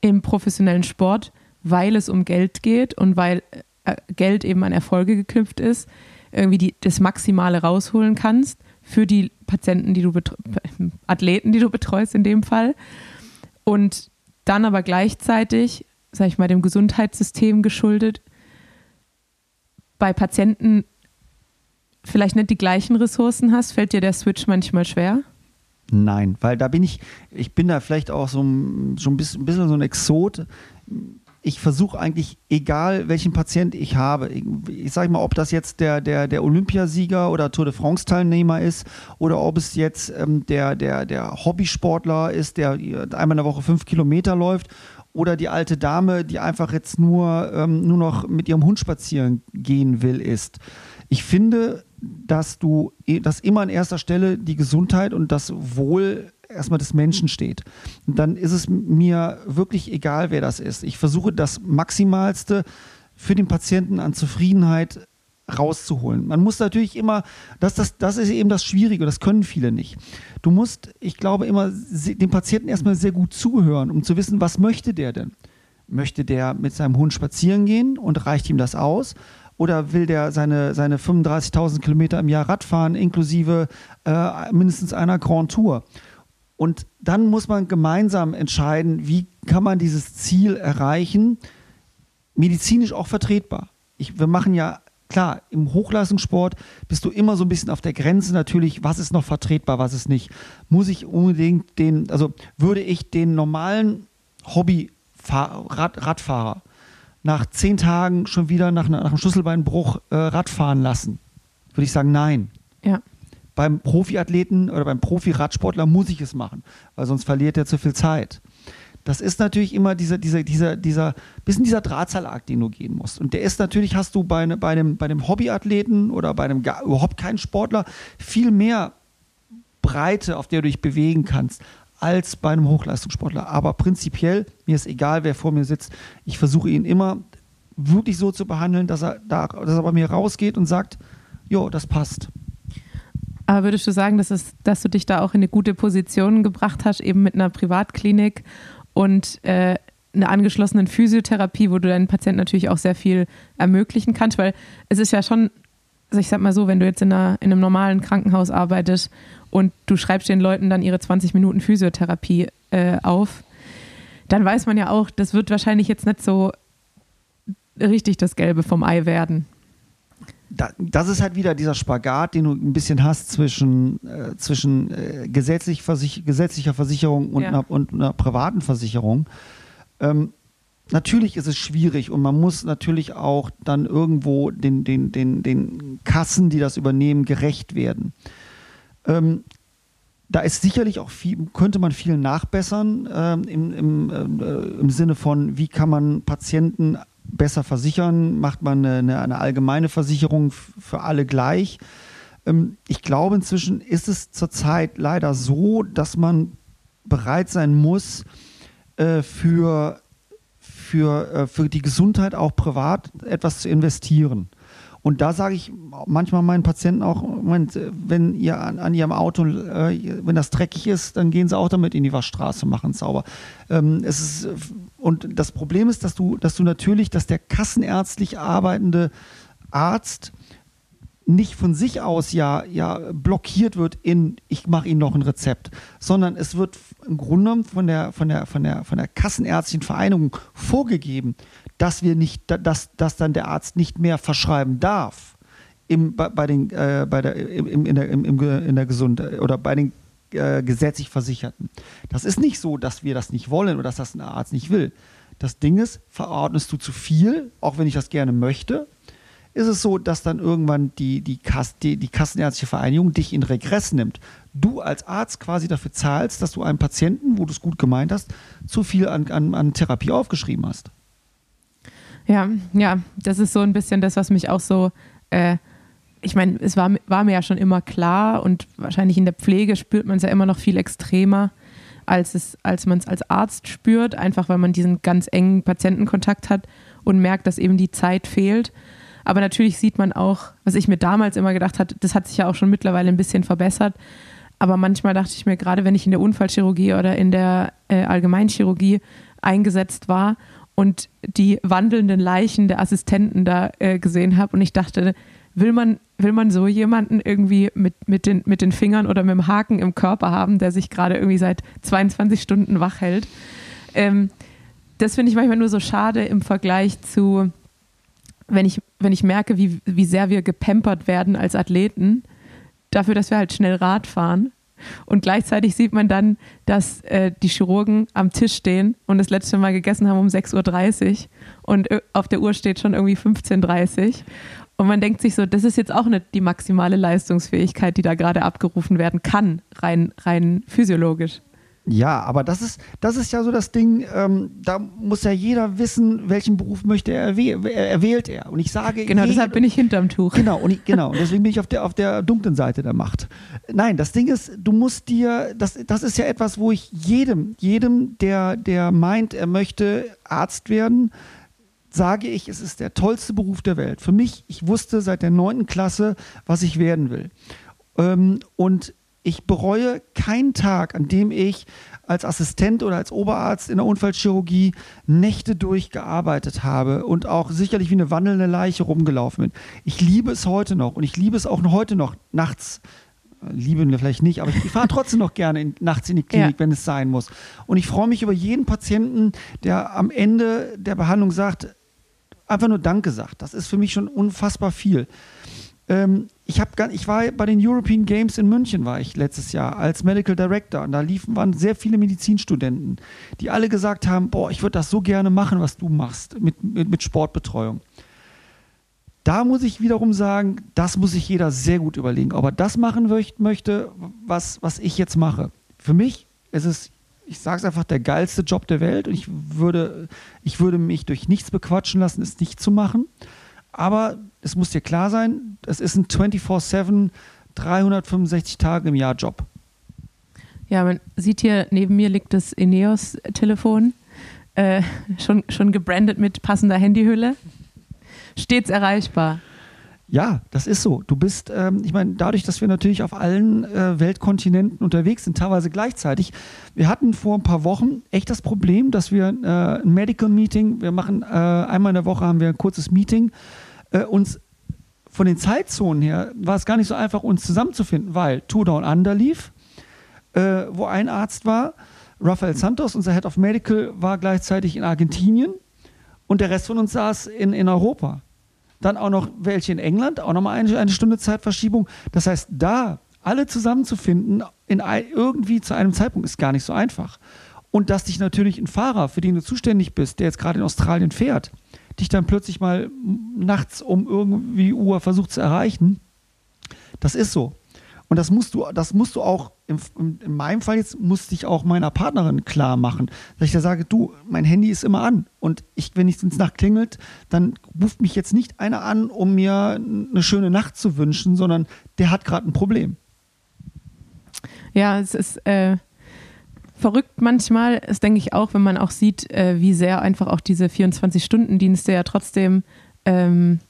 Speaker 3: im professionellen Sport, weil es um Geld geht und weil äh, Geld eben an Erfolge geknüpft ist, irgendwie die, das Maximale rausholen kannst für die Patienten, die du Athleten, die du betreust in dem Fall. Und dann aber gleichzeitig, sag ich mal, dem Gesundheitssystem geschuldet, bei Patienten vielleicht nicht die gleichen Ressourcen hast, fällt dir der Switch manchmal schwer?
Speaker 4: Nein, weil da bin ich, ich bin da vielleicht auch so, so ein, bisschen, ein bisschen so ein Exot ich versuche eigentlich, egal welchen Patient ich habe, ich, ich sage mal, ob das jetzt der, der, der Olympiasieger oder Tour de France-Teilnehmer ist oder ob es jetzt ähm, der, der, der Hobbysportler ist, der einmal in der Woche fünf Kilometer läuft oder die alte Dame, die einfach jetzt nur, ähm, nur noch mit ihrem Hund spazieren gehen will, ist. Ich finde, dass du, dass immer an erster Stelle die Gesundheit und das Wohl erstmal des Menschen steht. Und dann ist es mir wirklich egal, wer das ist. Ich versuche das Maximalste für den Patienten an Zufriedenheit rauszuholen. Man muss natürlich immer, das, das, das ist eben das Schwierige, das können viele nicht. Du musst, ich glaube, immer dem Patienten erstmal sehr gut zuhören, um zu wissen, was möchte der denn? Möchte der mit seinem Hund spazieren gehen und reicht ihm das aus? Oder will der seine, seine 35.000 Kilometer im Jahr Radfahren inklusive äh, mindestens einer Grand Tour? Und dann muss man gemeinsam entscheiden, wie kann man dieses Ziel erreichen, medizinisch auch vertretbar. Ich, wir machen ja, klar, im Hochleistungssport bist du immer so ein bisschen auf der Grenze natürlich, was ist noch vertretbar, was ist nicht. Muss ich unbedingt den, also würde ich den normalen Hobby-Radfahrer nach zehn Tagen schon wieder nach, nach einem Schlüsselbeinbruch äh, Radfahren lassen? Würde ich sagen, nein.
Speaker 3: Ja
Speaker 4: beim Profiathleten oder beim Profi-Radsportler muss ich es machen, weil sonst verliert er zu viel Zeit. Das ist natürlich immer dieser, dieser, dieser, dieser, bisschen dieser Drahtseilakt, den du gehen musst. Und der ist natürlich, hast du bei, ne, bei, einem, bei einem Hobbyathleten oder bei einem überhaupt keinen Sportler viel mehr Breite, auf der du dich bewegen kannst, als bei einem Hochleistungssportler. Aber prinzipiell, mir ist egal, wer vor mir sitzt, ich versuche ihn immer wirklich so zu behandeln, dass er, da, dass er bei mir rausgeht und sagt, jo, das passt.
Speaker 3: Aber würdest du sagen, dass, es, dass du dich da auch in eine gute Position gebracht hast, eben mit einer Privatklinik und äh, einer angeschlossenen Physiotherapie, wo du deinen Patienten natürlich auch sehr viel ermöglichen kannst? Weil es ist ja schon, also ich sag mal so, wenn du jetzt in, einer, in einem normalen Krankenhaus arbeitest und du schreibst den Leuten dann ihre 20 Minuten Physiotherapie äh, auf, dann weiß man ja auch, das wird wahrscheinlich jetzt nicht so richtig das Gelbe vom Ei werden
Speaker 4: das ist halt wieder dieser Spagat, den du ein bisschen hast zwischen, äh, zwischen äh, gesetzlich versich gesetzlicher Versicherung und, ja. einer, und einer privaten Versicherung. Ähm, natürlich ist es schwierig und man muss natürlich auch dann irgendwo den, den, den, den Kassen, die das übernehmen, gerecht werden. Ähm, da ist sicherlich auch viel, könnte man viel nachbessern ähm, im, im, äh, im Sinne von, wie kann man Patienten besser versichern? Macht man eine, eine allgemeine Versicherung für alle gleich? Ähm, ich glaube, inzwischen ist es zurzeit leider so, dass man bereit sein muss, äh, für, für, äh, für die Gesundheit auch privat etwas zu investieren. Und da sage ich manchmal meinen Patienten auch, Moment, wenn ihr an, an ihrem Auto, äh, wenn das dreckig ist, dann gehen sie auch damit in die Waschstraße, machen sauber. Ähm, es ist, und das Problem ist, dass du, dass du natürlich, dass der kassenärztlich arbeitende Arzt nicht von sich aus ja, ja blockiert wird in, ich mache Ihnen noch ein Rezept, sondern es wird im Grunde genommen von der, von der, von der, von der Kassenärztlichen Vereinigung vorgegeben, dass wir nicht, dass, dass dann der Arzt nicht mehr verschreiben darf im, bei, den, äh, bei der, im, in der, im, in der Gesundheit oder bei den äh, gesetzlich Versicherten. Das ist nicht so, dass wir das nicht wollen oder dass das ein Arzt nicht will. Das Ding ist, verordnest du zu viel, auch wenn ich das gerne möchte, ist es so, dass dann irgendwann die, die, Kass, die, die Kassenärztliche Vereinigung dich in Regress nimmt. Du als Arzt quasi dafür zahlst, dass du einem Patienten, wo du es gut gemeint hast, zu viel an, an, an Therapie aufgeschrieben hast.
Speaker 3: Ja, ja, das ist so ein bisschen das, was mich auch so, äh, ich meine, es war, war mir ja schon immer klar und wahrscheinlich in der Pflege spürt man es ja immer noch viel extremer, als, als man es als Arzt spürt, einfach weil man diesen ganz engen Patientenkontakt hat und merkt, dass eben die Zeit fehlt. Aber natürlich sieht man auch, was ich mir damals immer gedacht habe, das hat sich ja auch schon mittlerweile ein bisschen verbessert. Aber manchmal dachte ich mir, gerade wenn ich in der Unfallchirurgie oder in der äh, Allgemeinchirurgie eingesetzt war und die wandelnden Leichen der Assistenten da äh, gesehen habe und ich dachte, will man, will man so jemanden irgendwie mit, mit, den, mit den Fingern oder mit dem Haken im Körper haben, der sich gerade irgendwie seit 22 Stunden wach hält? Ähm, das finde ich manchmal nur so schade im Vergleich zu, wenn ich, wenn ich merke, wie, wie sehr wir gepampert werden als Athleten, dafür, dass wir halt schnell Rad fahren. Und gleichzeitig sieht man dann, dass äh, die Chirurgen am Tisch stehen und das letzte Mal gegessen haben um 6.30 Uhr und äh, auf der Uhr steht schon irgendwie 15.30 Uhr. Und man denkt sich so, das ist jetzt auch nicht die maximale Leistungsfähigkeit, die da gerade abgerufen werden kann, rein, rein physiologisch.
Speaker 4: Ja, aber das ist, das ist ja so das Ding, ähm, da muss ja jeder wissen, welchen Beruf möchte er, erwählt er. Und ich sage.
Speaker 3: Genau,
Speaker 4: jede,
Speaker 3: deshalb bin ich hinterm Tuch.
Speaker 4: Genau, und ich, genau. Deswegen bin ich auf der, auf der dunklen Seite der Macht. Nein, das Ding ist, du musst dir, das, das ist ja etwas, wo ich jedem, jedem, der, der meint, er möchte Arzt werden, sage ich, es ist der tollste Beruf der Welt. Für mich, ich wusste seit der neunten Klasse, was ich werden will. Ähm, und ich bereue keinen Tag, an dem ich als Assistent oder als Oberarzt in der Unfallchirurgie Nächte durchgearbeitet habe und auch sicherlich wie eine wandelnde Leiche rumgelaufen bin. Ich liebe es heute noch und ich liebe es auch heute noch nachts. Lieben wir vielleicht nicht, aber ich, fahre trotzdem noch gerne in, nachts in die Klinik, ja. wenn es sein muss. Und ich freue mich über jeden Patienten, der am Ende der Behandlung sagt, einfach nur Danke sagt. Das ist für mich schon unfassbar viel. Ähm, ich, hab, ich war bei den European Games in München, war ich letztes Jahr als Medical Director. Und da liefen, waren sehr viele Medizinstudenten, die alle gesagt haben, boah, ich würde das so gerne machen, was du machst mit, mit, mit Sportbetreuung. Da muss ich wiederum sagen, das muss sich jeder sehr gut überlegen, ob er das machen möchte, was, was ich jetzt mache. Für mich ist es, ich sage es einfach, der geilste Job der Welt und ich würde, ich würde mich durch nichts bequatschen lassen, es nicht zu machen. Aber es muss dir klar sein, es ist ein 24-7, 365 Tage im Jahr Job.
Speaker 3: Ja, man sieht hier, neben mir liegt das Ineos-Telefon, äh, schon, schon gebrandet mit passender Handyhülle. Stets erreichbar.
Speaker 4: Ja, das ist so. Du bist, ähm, ich meine, dadurch, dass wir natürlich auf allen äh, Weltkontinenten unterwegs sind, teilweise gleichzeitig. Wir hatten vor ein paar Wochen echt das Problem, dass wir äh, ein Medical Meeting, wir machen äh, einmal in der Woche haben wir ein kurzes Meeting, äh, uns von den Zeitzonen her war es gar nicht so einfach, uns zusammenzufinden, weil Tour Down Under lief, äh, wo ein Arzt war. Rafael Santos, unser Head of Medical, war gleichzeitig in Argentinien und der Rest von uns saß in, in Europa dann auch noch welche in England, auch nochmal eine, eine Stunde Zeitverschiebung. Das heißt, da alle zusammenzufinden in irgendwie zu einem Zeitpunkt ist gar nicht so einfach. Und dass dich natürlich ein Fahrer, für den du zuständig bist, der jetzt gerade in Australien fährt, dich dann plötzlich mal nachts um irgendwie Uhr versucht zu erreichen, das ist so. Und das musst du, das musst du auch, in, in meinem Fall jetzt, musste ich auch meiner Partnerin klar machen, dass ich da sage, du, mein Handy ist immer an. Und ich, wenn es Nacht klingelt, dann ruft mich jetzt nicht einer an, um mir eine schöne Nacht zu wünschen, sondern der hat gerade ein Problem.
Speaker 3: Ja, es ist äh, verrückt manchmal. Das denke ich auch, wenn man auch sieht, äh, wie sehr einfach auch diese 24-Stunden-Dienste ja trotzdem ähm,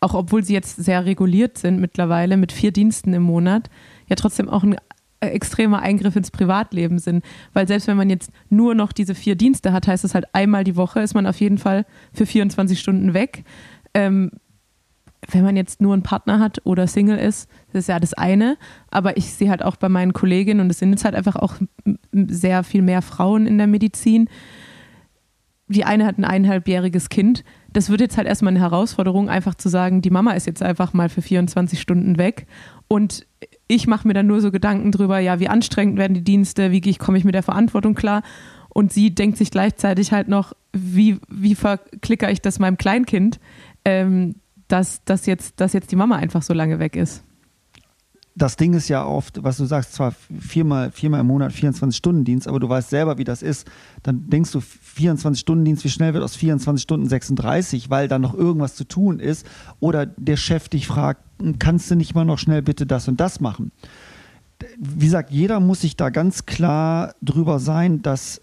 Speaker 3: auch obwohl sie jetzt sehr reguliert sind mittlerweile mit vier Diensten im Monat, ja trotzdem auch ein äh, extremer Eingriff ins Privatleben sind. Weil selbst wenn man jetzt nur noch diese vier Dienste hat, heißt das halt einmal die Woche ist man auf jeden Fall für 24 Stunden weg. Ähm, wenn man jetzt nur einen Partner hat oder Single ist, das ist ja das eine. Aber ich sehe halt auch bei meinen Kolleginnen, und es sind jetzt halt einfach auch sehr viel mehr Frauen in der Medizin. Die eine hat ein eineinhalbjähriges Kind das wird jetzt halt erstmal eine Herausforderung, einfach zu sagen, die Mama ist jetzt einfach mal für 24 Stunden weg und ich mache mir dann nur so Gedanken drüber, ja, wie anstrengend werden die Dienste, wie komme ich mit der Verantwortung klar und sie denkt sich gleichzeitig halt noch, wie, wie verklicker ich das meinem Kleinkind, ähm, dass, dass, jetzt, dass jetzt die Mama einfach so lange weg ist.
Speaker 4: das Ding ist ja oft, was du sagst, zwar viermal, viermal im Monat 24-Stunden-Dienst, aber du weißt selber, wie das ist. Dann denkst du, 24-Stunden-Dienst, wie schnell wird aus 24 Stunden 36, weil da noch irgendwas zu tun ist. Oder der Chef dich fragt, kannst du nicht mal noch schnell bitte das und das machen? Wie gesagt, jeder muss sich da ganz klar drüber sein, dass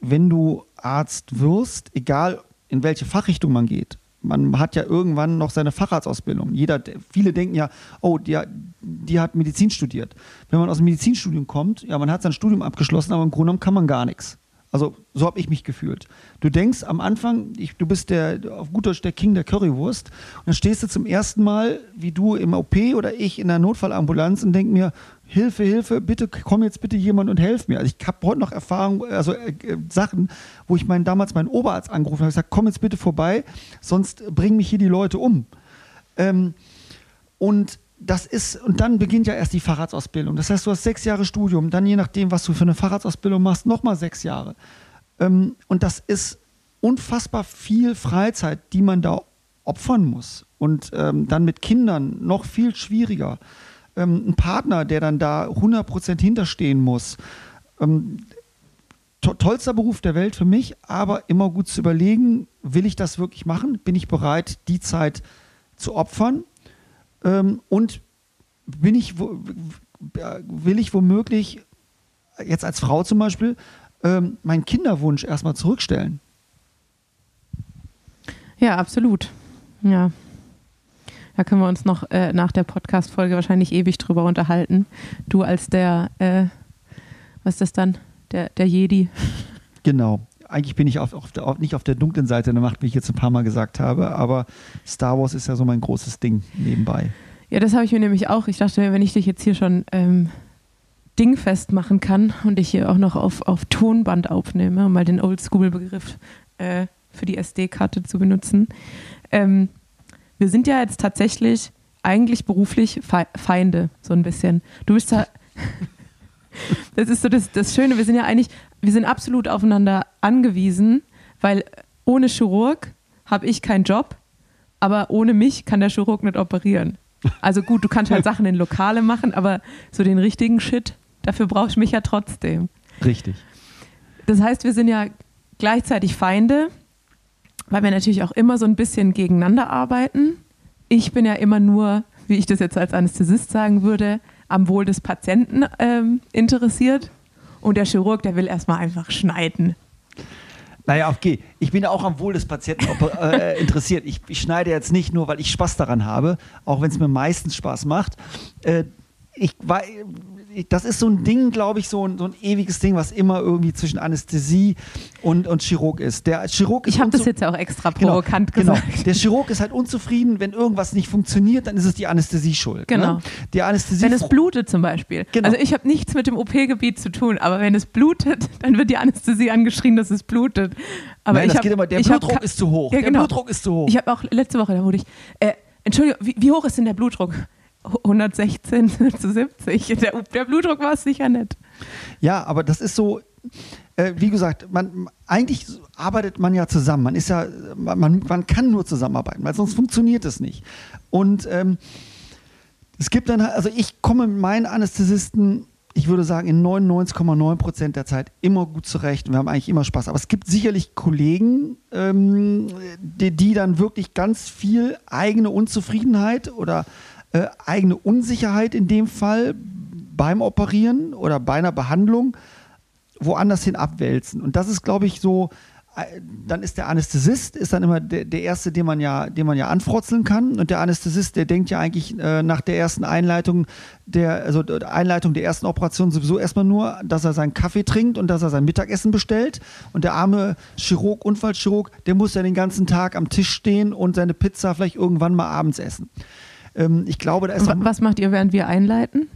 Speaker 4: wenn du Arzt wirst, egal in welche Fachrichtung man geht, man hat ja irgendwann noch seine Facharztausbildung. Jeder, viele denken ja, oh, die, die hat Medizin studiert. Wenn man aus dem Medizinstudium kommt, ja, man hat sein Studium abgeschlossen, aber im Grunde genommen kann man gar nichts. Also so habe ich mich gefühlt. Du denkst am Anfang, ich, du bist der auf gut Deutsch der King der Currywurst und dann stehst du zum ersten Mal, wie du im OP oder ich in der Notfallambulanz und denk mir, Hilfe, Hilfe, bitte komm jetzt bitte jemand und helf mir. Also ich habe heute noch Erfahrung, also äh, äh, Sachen, wo ich meinen, damals meinen Oberarzt angerufen habe, gesagt, komm jetzt bitte vorbei, sonst bringen mich hier die Leute um. Ähm, und das ist, und dann beginnt ja erst die Fahrradsausbildung. Das heißt, du hast sechs Jahre Studium, dann je nachdem, was du für eine Fahrradsausbildung machst, nochmal sechs Jahre. Ähm, und das ist unfassbar viel Freizeit, die man da opfern muss. Und ähm, dann mit Kindern noch viel schwieriger. Ähm, ein Partner, der dann da 100% hinterstehen muss. Ähm, to tollster Beruf der Welt für mich, aber immer gut zu überlegen, will ich das wirklich machen? Bin ich bereit, die Zeit zu opfern? Ähm, und bin ich, will ich womöglich, jetzt als Frau zum Beispiel, ähm, meinen Kinderwunsch erstmal zurückstellen?
Speaker 3: Ja, absolut. Ja. Da können wir uns noch äh, nach der Podcast-Folge wahrscheinlich ewig drüber unterhalten. Du als der, äh, was ist das dann? Der, der Jedi.
Speaker 4: Genau. Eigentlich bin ich auf, auf der, auf, nicht auf der dunklen Seite der Macht, wie ich jetzt ein paar Mal gesagt habe, aber Star Wars ist ja so mein großes Ding nebenbei.
Speaker 3: Ja, das habe ich mir nämlich auch. Ich dachte, wenn ich dich jetzt hier schon ähm, dingfest machen kann und ich hier auch noch auf, auf Tonband aufnehme, um mal den Oldschool-Begriff äh, für die SD-Karte zu benutzen. Ähm, wir sind ja jetzt tatsächlich eigentlich beruflich Fe Feinde, so ein bisschen. Du bist da. das ist so das, das Schöne, wir sind ja eigentlich, wir sind absolut aufeinander angewiesen, weil ohne Chirurg habe ich keinen Job, aber ohne mich kann der Chirurg nicht operieren. Also gut, du kannst halt Sachen in Lokale machen, aber so den richtigen Shit, dafür brauche ich mich ja trotzdem.
Speaker 4: Richtig.
Speaker 3: Das heißt, wir sind ja gleichzeitig Feinde, weil wir natürlich auch immer so ein bisschen gegeneinander arbeiten. Ich bin ja immer nur, wie ich das jetzt als Anästhesist sagen würde, am Wohl des Patienten ähm, interessiert. Und der Chirurg, der will erstmal einfach schneiden.
Speaker 4: Naja, okay. Ich bin ja auch am Wohl des Patienten äh, interessiert. Ich, ich, schneide jetzt nicht nur, weil ich Spaß daran habe, auch wenn es mir meistens Spaß macht. Äh, ich war, das ist so ein Ding, glaube ich, so ein, so ein ewiges Ding, was immer irgendwie zwischen Anästhesie und, und Chirurg ist. Der Chirurg ist
Speaker 3: ich habe das jetzt ja auch extra provokant
Speaker 4: genau,
Speaker 3: gesagt.
Speaker 4: Genau. Der Chirurg ist halt unzufrieden, wenn irgendwas nicht funktioniert, dann ist es die Anästhesie schuld.
Speaker 3: Genau.
Speaker 4: Ne? Die Anästhesie
Speaker 3: wenn es blutet zum Beispiel.
Speaker 4: Genau.
Speaker 3: Also ich habe nichts mit dem OP-Gebiet zu tun, aber wenn es blutet, dann wird die Anästhesie angeschrien, dass es blutet. Aber
Speaker 4: Nein,
Speaker 3: ich
Speaker 4: das
Speaker 3: hab,
Speaker 4: geht immer, der Blutdruck ist zu hoch.
Speaker 3: Ja,
Speaker 4: der
Speaker 3: genau.
Speaker 4: Blutdruck ist zu hoch.
Speaker 3: Ich habe auch letzte Woche, da wurde ich, äh, Entschuldigung, wie, wie hoch ist denn der Blutdruck? 116 zu 70. Der, der Blutdruck war es sicher nicht.
Speaker 4: Ja, aber das ist so, äh, wie gesagt, man, eigentlich arbeitet man ja zusammen. Man ist ja, man, man kann nur zusammenarbeiten, weil sonst funktioniert es nicht. Und ähm, es gibt dann, also ich komme mit meinen Anästhesisten, ich würde sagen, in 99,9 Prozent der Zeit immer gut zurecht wir haben eigentlich immer Spaß. Aber es gibt sicherlich Kollegen, ähm, die, die dann wirklich ganz viel eigene Unzufriedenheit oder äh, eigene Unsicherheit in dem Fall beim Operieren oder bei einer Behandlung woanders hin abwälzen. Und das ist, glaube ich, so, äh, dann ist der Anästhesist ist dann immer der, der erste, den man ja, den man ja anfrotzeln kann. Und der Anästhesist, der denkt ja eigentlich äh, nach der ersten Einleitung der, also der Einleitung der ersten Operation sowieso erstmal nur, dass er seinen Kaffee trinkt und dass er sein Mittagessen bestellt. Und der arme Chirurg, Unfallchirurg, der muss ja den ganzen Tag am Tisch stehen und seine Pizza vielleicht irgendwann mal abends essen. Ähm, ich glaube, da ist.
Speaker 3: Was macht ihr, während wir einleiten?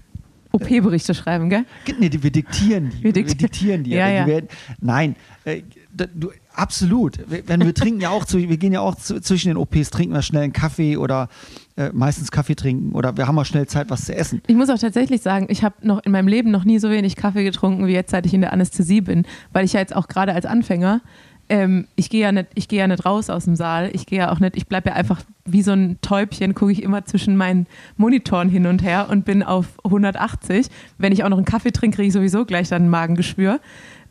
Speaker 3: OP-Berichte schreiben, gell?
Speaker 4: Nee, wir diktieren die.
Speaker 3: Wir diktieren,
Speaker 4: wir diktieren die.
Speaker 3: Ja, ja.
Speaker 4: Die werden, nein, äh, du, absolut. Wenn wir trinken ja auch, zu, wir gehen ja auch zwischen den OPs, trinken wir schnell einen Kaffee oder äh, meistens Kaffee trinken oder wir haben auch schnell Zeit, was zu essen.
Speaker 3: Ich muss auch tatsächlich sagen, ich habe noch in meinem Leben noch nie so wenig Kaffee getrunken wie jetzt, seit ich in der Anästhesie bin, weil ich ja jetzt auch gerade als Anfänger ähm, ich gehe ja nicht, ich gehe ja nicht raus aus dem Saal. Ich gehe ja auch nicht, ich bleibe ja einfach wie so ein Täubchen, gucke ich immer zwischen meinen Monitoren hin und her und bin auf 180. Wenn ich auch noch einen Kaffee trinke, kriege ich sowieso gleich dann ein Magengeschwür.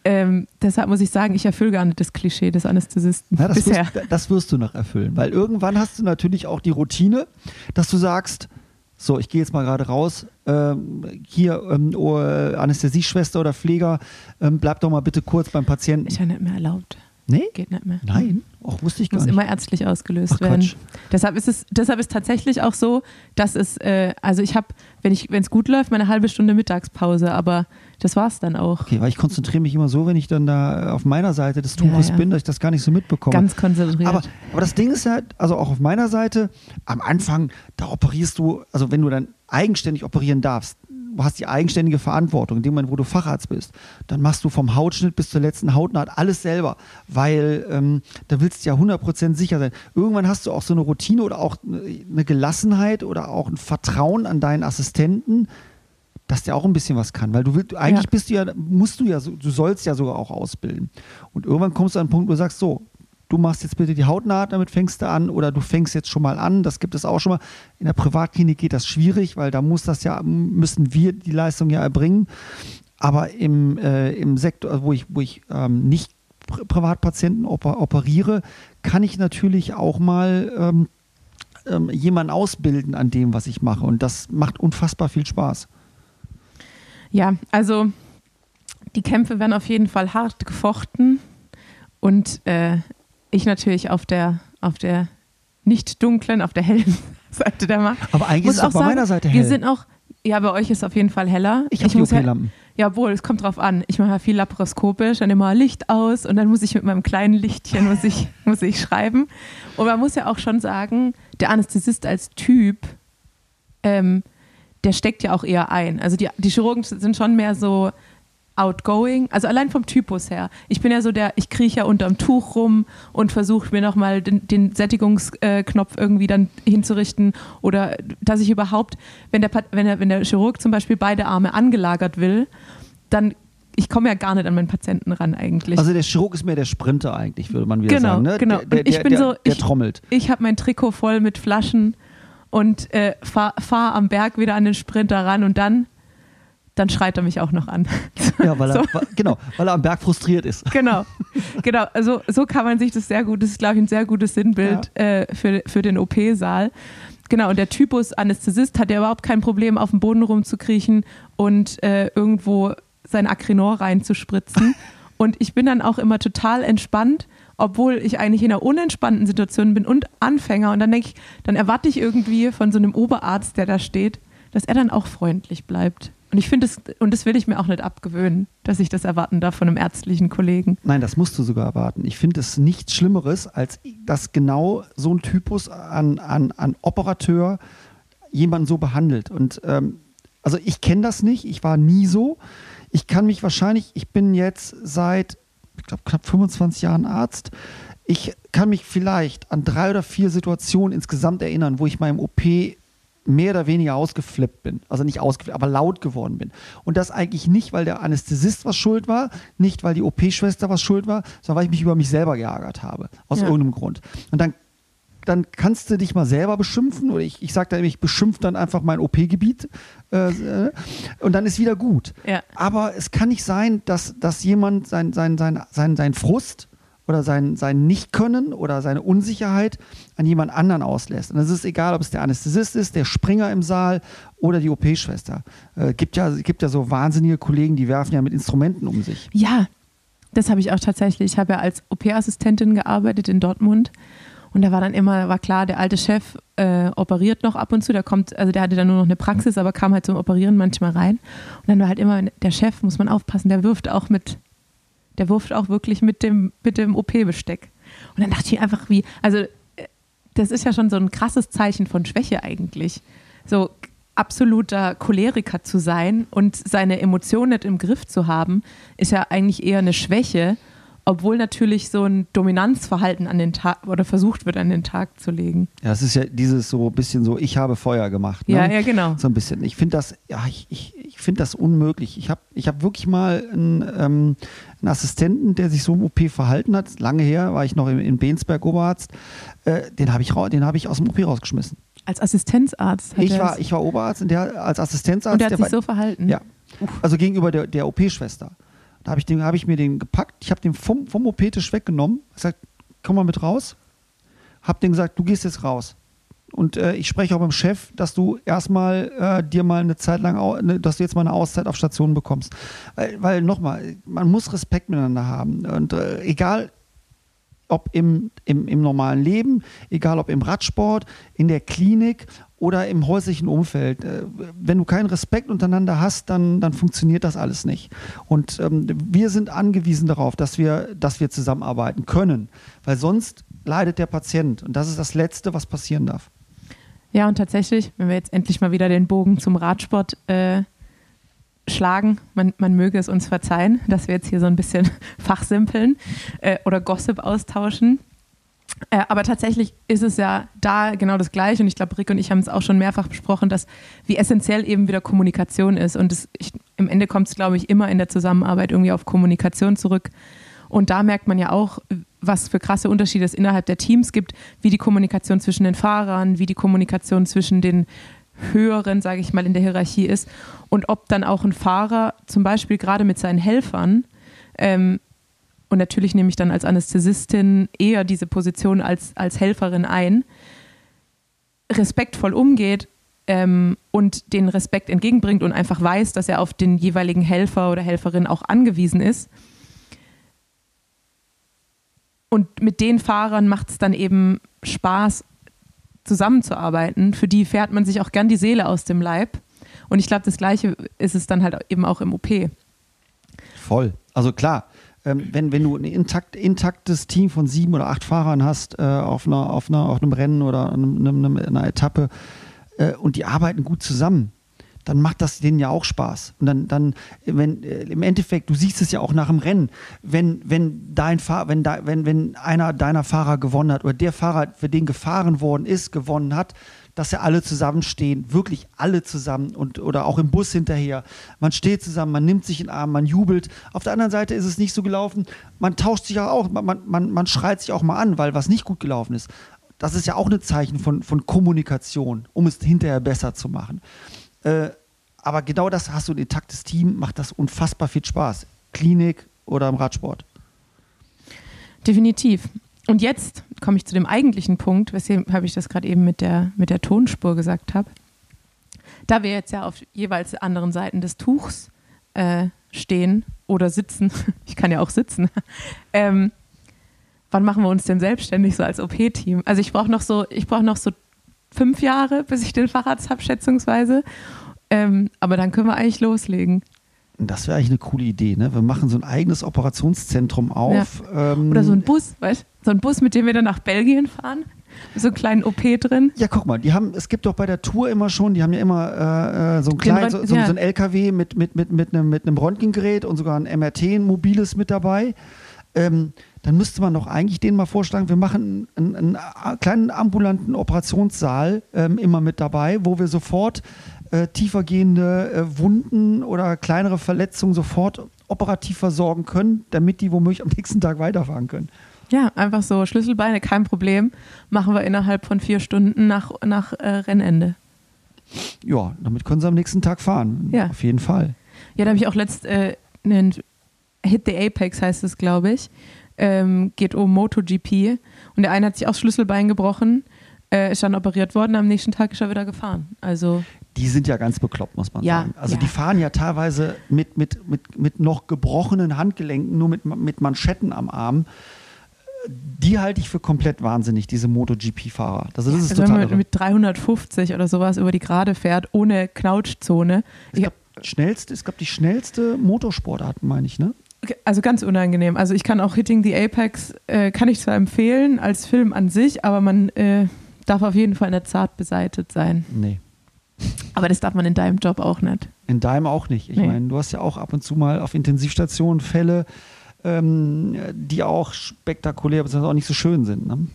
Speaker 3: Ähm, deshalb muss ich sagen, ich erfülle gar nicht das Klischee des Anästhesisten
Speaker 4: Ja, das,
Speaker 3: bisher.
Speaker 4: wirst, das wirst du noch erfüllen, weil irgendwann hast du natürlich auch die Routine, dass du sagst, so, ich gehe jetzt mal gerade raus, ähm, hier ähm, oh, Anästhesieschwester oder Pfleger, ähm, bleib doch mal bitte kurz beim Patienten.
Speaker 3: Ist ja nicht mehr erlaubt.
Speaker 4: Nee?
Speaker 3: Geht nicht mehr.
Speaker 4: Nein? Auch wusste ich gar
Speaker 3: muss
Speaker 4: nicht.
Speaker 3: immer ärztlich ausgelöst
Speaker 4: Ach,
Speaker 3: werden.
Speaker 4: Quatsch.
Speaker 3: Deshalb ist es, deshalb ist tatsächlich auch so, dass es, äh, also ich habe, wenn ich, wenn es gut läuft, meine halbe Stunde Mittagspause, aber das war's dann auch.
Speaker 4: Okay, weil ich konzentriere mich immer so, wenn ich dann da auf meiner Seite des Tuches
Speaker 3: Ja, ja.
Speaker 4: bin, dass ich das gar nicht so mitbekomme.
Speaker 3: Ganz konzentriert.
Speaker 4: Aber, aber das Ding ist ja, also auch auf meiner Seite, am Anfang, da operierst du, also wenn du dann eigenständig operieren darfst, hast die eigenständige Verantwortung, in dem Moment, wo du Facharzt bist, dann machst du vom Hautschnitt bis zur letzten Hautnaht alles selber, weil ähm, da willst du ja 100% sicher sein. Irgendwann hast du auch so eine Routine oder auch eine Gelassenheit oder auch ein Vertrauen an deinen Assistenten, dass der auch ein bisschen was kann, weil du willst, eigentlich
Speaker 3: Ja.
Speaker 4: bist du ja, musst du ja, so- du sollst ja sogar auch ausbilden. Und irgendwann kommst du an einen Punkt, wo du sagst, so, du machst jetzt bitte die Hautnaht, damit fängst du an, oder du fängst jetzt schon mal an, das gibt es auch schon mal. In der Privatklinik geht das schwierig, weil da muss das ja, müssen wir die Leistung ja erbringen. Aber im, äh, im Sektor, wo ich, wo ich ähm, nicht Pri- Privatpatienten oper operiere, kann ich natürlich auch mal ähm, ähm, jemanden ausbilden an dem, was ich mache. Und das macht unfassbar viel Spaß.
Speaker 3: Ja, also die Kämpfe werden auf jeden Fall hart gefochten und äh, ich natürlich auf der, auf der nicht dunklen, auf der hellen Seite der Macht.
Speaker 4: Aber eigentlich
Speaker 3: Muss
Speaker 4: ist es
Speaker 3: auch
Speaker 4: bei
Speaker 3: sagen,
Speaker 4: meiner Seite
Speaker 3: Wir
Speaker 4: hell.
Speaker 3: sind auch, ja, bei euch ist auf jeden Fall heller.
Speaker 4: Ich habe die
Speaker 3: muss ja,
Speaker 4: OP-Lampen.
Speaker 3: ja, wohl, es kommt drauf an. Ich mache ja viel laparoskopisch, dann immer Licht aus und dann muss ich mit meinem kleinen Lichtchen muss ich, muss ich schreiben. Und man muss ja auch schon sagen, der Anästhesist als Typ, ähm, der steckt ja auch eher ein. Also die, die Chirurgen sind schon mehr so outgoing, also allein vom Typus her. Ich bin ja so der, ich krieche ja unterm Tuch rum und versuche mir nochmal den, den Sättigungsknopf irgendwie dann hinzurichten oder dass ich überhaupt, wenn der, wenn der, wenn der Chirurg zum Beispiel beide Arme angelagert will, dann, ich komme ja gar nicht an meinen Patienten ran eigentlich.
Speaker 4: Also der Chirurg ist mehr der Sprinter eigentlich, würde man wieder
Speaker 3: Genau,
Speaker 4: sagen. Ne?
Speaker 3: genau. Und ich bin
Speaker 4: der,
Speaker 3: so-
Speaker 4: der
Speaker 3: ich-
Speaker 4: trommelt.
Speaker 3: ich habe mein Trikot voll mit Flaschen und äh, fahre fahr am Berg wieder an den Sprinter ran und dann, dann schreit er mich auch noch an.
Speaker 4: Ja, weil er,
Speaker 3: So.
Speaker 4: genau, weil er am Berg frustriert ist.
Speaker 3: genau, genau. Also so kann man sich das sehr gut, das ist glaube ich ein sehr gutes Sinnbild äh, für, für den OP-Saal. Genau, und der Typus Anästhesist hat ja überhaupt kein Problem, auf dem Boden rumzukriechen und äh, irgendwo sein Acrinor reinzuspritzen. Und ich bin dann auch immer total entspannt, obwohl ich eigentlich in einer unentspannten Situation bin und Anfänger. Und dann denke ich, dann erwarte ich irgendwie von so einem Oberarzt, der da steht, dass er dann auch freundlich bleibt. Und ich finde es, und das will ich mir auch nicht abgewöhnen, dass ich das erwarten darf von einem ärztlichen Kollegen.
Speaker 4: Nein, das musst du sogar erwarten. Ich finde es nichts Schlimmeres, als dass genau so ein Typus an, an, an Operateur jemanden so behandelt. Und ähm, also ich kenne das nicht, ich war nie so. Ich kann mich wahrscheinlich, ich bin jetzt seit, ich glaube, knapp 25 Jahren Arzt. Ich kann mich vielleicht an drei oder vier Situationen insgesamt erinnern, wo ich meinem OP mehr oder weniger ausgeflippt bin. Also nicht ausgeflippt, aber laut geworden bin. Und das eigentlich nicht, weil der Anästhesist was schuld war, nicht, weil die OP-Schwester was schuld war, sondern weil ich mich über mich selber geärgert habe. Aus
Speaker 3: Ja.
Speaker 4: irgendeinem Grund. Und dann, dann kannst du dich mal selber beschimpfen oder ich, ich sage dann, ich beschimpfe dann einfach mein OP-Gebiet äh, äh, und dann ist wieder gut.
Speaker 3: Ja.
Speaker 4: Aber es kann nicht sein, dass, dass jemand sein, sein, sein, sein, sein Frust oder sein, sein Nicht-Können oder seine Unsicherheit an jemand anderen auslässt. Und es ist egal, ob es der Anästhesist ist, der Springer im Saal oder die OP-Schwester. Äh, gibt, ja, gibt ja so wahnsinnige Kollegen, die werfen ja mit Instrumenten um sich.
Speaker 3: Ja, das habe ich auch tatsächlich. Ich habe ja als OP-Assistentin gearbeitet in Dortmund. Und da war dann immer, war klar, der alte Chef äh, operiert noch ab und zu. Der kommt, also der hatte dann nur noch eine Praxis, aber kam halt zum Operieren manchmal rein. Und dann war halt immer, der Chef, muss man aufpassen, der wirft auch mit, der wirft auch wirklich mit dem, mit dem OP-Besteck. Und dann dachte ich einfach, wie, also äh, das ist ja schon so ein krasses Zeichen von Schwäche eigentlich. So absoluter Choleriker zu sein und seine Emotionen nicht im Griff zu haben, ist ja eigentlich eher eine Schwäche. Obwohl natürlich so ein Dominanzverhalten an den Tag oder versucht wird an den Tag zu legen.
Speaker 4: Ja, es ist ja dieses so ein bisschen so, ich habe Feuer gemacht. Ne?
Speaker 3: Ja, ja, genau.
Speaker 4: So ein bisschen. Ich finde das, ja, ich, ich, ich finde das unmöglich. Ich habe ich hab wirklich mal einen, ähm, einen Assistenten, der sich so im OP verhalten hat. Lange her war ich noch in, in Bensberg Oberarzt. Äh, den habe ich, den hab ich aus dem OP rausgeschmissen.
Speaker 3: Als Assistenzarzt
Speaker 4: Ich war, ich war Oberarzt und der als Assistenzarzt.
Speaker 3: und der hat
Speaker 4: der
Speaker 3: sich
Speaker 4: war-
Speaker 3: so verhalten.
Speaker 4: Ja. Also gegenüber der, der OP-Schwester. Da habe ich, hab ich mir den gepackt, ich habe den vom, vom OP-Tisch weggenommen, gesagt, komm mal mit raus. Hab den gesagt, du gehst jetzt raus. Und äh, ich spreche auch beim Chef, dass du erstmal äh, dir mal eine Zeit lang, au- ne, dass du jetzt mal eine Auszeit auf Station bekommst. Weil, weil nochmal, man muss Respekt miteinander haben. Und äh, egal, ob im, im, im normalen Leben, egal ob im Radsport, in der Klinik oder im häuslichen Umfeld. Äh, Wenn du keinen Respekt untereinander hast, dann, dann funktioniert das alles nicht. Und ähm, wir sind angewiesen darauf, dass wir, dass wir zusammenarbeiten können, weil sonst leidet der Patient. Und das ist das Letzte, was passieren darf.
Speaker 3: Ja, und tatsächlich, wenn wir jetzt endlich mal wieder den Bogen zum Radsport äh, schlagen, man, man möge es uns verzeihen, dass wir jetzt hier so ein bisschen fachsimpeln äh, oder Gossip austauschen. Äh, aber tatsächlich ist es ja da genau das Gleiche. Und ich glaube, Rick und ich haben es auch schon mehrfach besprochen, dass wie essentiell eben wieder Kommunikation ist. Und es, ich, im Ende kommt es, glaube ich, immer in der Zusammenarbeit irgendwie auf Kommunikation zurück. Und da merkt man ja auch, was für krasse Unterschiede es innerhalb der Teams gibt, wie die Kommunikation zwischen den Fahrern, wie die Kommunikation zwischen den Höheren, sage ich mal, in der Hierarchie ist. Und ob dann auch ein Fahrer zum Beispiel gerade mit seinen Helfern ähm, und natürlich nehme ich dann als Anästhesistin eher diese Position als, als Helferin ein, respektvoll umgeht ähm, und den Respekt entgegenbringt und einfach weiß, dass er auf den jeweiligen Helfer oder Helferin auch angewiesen ist. Und mit den Fahrern macht es dann eben Spaß, zusammenzuarbeiten. Für die fährt man sich auch gern die Seele aus dem Leib. Und ich glaube, das Gleiche ist es dann halt eben auch im OP.
Speaker 4: Voll. Also klar, ähm, wenn, wenn du ein intakt, intaktes Team von sieben oder acht Fahrern hast äh, auf, einer, auf, einer, auf einem Rennen oder einem, einem, einer Etappe äh, und die arbeiten gut zusammen, dann macht das denen ja auch Spaß. Und dann, dann wenn äh, im Endeffekt, du siehst es ja auch nach dem Rennen, wenn, wenn dein Fahr wenn, da, wenn, wenn einer deiner Fahrer gewonnen hat oder der Fahrer, für den gefahren worden ist, gewonnen hat, dass ja alle zusammenstehen, wirklich alle zusammen und oder auch im Bus hinterher. Man steht zusammen, man nimmt sich in den Arm, man jubelt. Auf der anderen Seite ist es nicht so gelaufen. Man tauscht sich auch, man, man, man schreit sich auch mal an, weil was nicht gut gelaufen ist. Das ist ja auch ein Zeichen von, von Kommunikation, um es hinterher besser zu machen. Äh, aber genau das hast du ein intaktes Team, macht das unfassbar viel Spaß. Klinik oder im Radsport.
Speaker 3: Definitiv. Und jetzt komme ich zu dem eigentlichen Punkt, weshalb habe ich das gerade eben mit der, mit der Tonspur gesagt habe. Da wir jetzt ja auf jeweils anderen Seiten des Tuchs äh, stehen oder sitzen, ich kann ja auch sitzen, ähm, wann machen wir uns denn selbstständig so als OP-Team? Also ich brauche noch so, ich noch so fünf Jahre, bis ich den Facharzt habe, schätzungsweise. Ähm, aber dann können wir eigentlich loslegen.
Speaker 4: Das wäre eigentlich eine coole Idee. Ne? Wir machen so ein eigenes Operationszentrum auf. Ähm,
Speaker 3: Oder so ein Bus, weißt So ein Bus, mit dem wir dann nach Belgien fahren. Mit so einem kleinen OP drin.
Speaker 4: Ja, guck mal, die haben, es gibt doch bei der Tour immer schon, die haben ja immer äh, äh, so, ein klein, so, so,
Speaker 3: ja.
Speaker 4: so ein LKW mit, mit, mit, mit, einem, mit einem Röntgengerät und sogar ein MRT, ein mobiles mit dabei. Ähm, dann müsste man doch eigentlich denen mal vorschlagen, wir machen einen, einen, einen kleinen ambulanten Operationssaal ähm, immer mit dabei, wo wir sofort äh, tiefergehende äh, Wunden oder kleinere Verletzungen sofort operativ versorgen können, damit die womöglich am nächsten Tag weiterfahren können.
Speaker 3: Ja, einfach so Schlüsselbeine, kein Problem. Machen wir innerhalb von vier Stunden nach, nach äh, Rennende.
Speaker 4: Ja, damit können sie am nächsten Tag fahren.
Speaker 3: Ja.
Speaker 4: Auf jeden Fall.
Speaker 3: Ja, da habe ich auch letzt äh, einen Hit the Apex heißt es, glaube ich. Ähm, geht um MotoGP. Und der eine hat sich auch Schlüsselbein gebrochen, äh, ist dann operiert worden, am nächsten Tag ist er wieder gefahren. Also
Speaker 4: Die sind ja ganz bekloppt, muss man
Speaker 3: Ja,
Speaker 4: sagen. Also
Speaker 3: ja.
Speaker 4: die fahren ja teilweise mit, mit, mit, mit noch gebrochenen Handgelenken, nur mit, mit Manschetten am Arm. Die halte ich für komplett wahnsinnig, diese MotoGP-Fahrer. Also das ist
Speaker 3: also wenn
Speaker 4: total
Speaker 3: man
Speaker 4: irre.
Speaker 3: mit 350 oder sowas über die Gerade fährt, ohne Knautschzone.
Speaker 4: Ich glaube, schnellste, es gab die schnellste Motorsportart, meine ich, ne?
Speaker 3: Also ganz unangenehm. Also ich kann auch Hitting the Apex, äh, kann ich zwar empfehlen als Film an sich, aber man äh, darf auf jeden Fall nicht zart beseitet sein.
Speaker 4: Nee.
Speaker 3: Aber das darf man in deinem Job auch nicht.
Speaker 4: In deinem auch nicht. Ich
Speaker 3: Nee.
Speaker 4: meine, du hast ja auch ab und zu mal auf Intensivstationen Fälle, ähm, die auch spektakulär, beziehungsweise auch nicht so schön sind. Ne?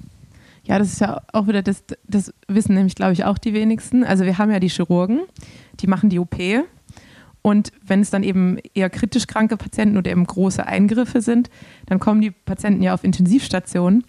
Speaker 3: Ja, das ist ja auch wieder, das, das wissen nämlich, glaube ich, auch die wenigsten. Also wir haben ja die Chirurgen, die machen die OP. Und wenn es dann eben eher kritisch kranke Patienten oder eben große Eingriffe sind, dann kommen die Patienten ja auf Intensivstationen.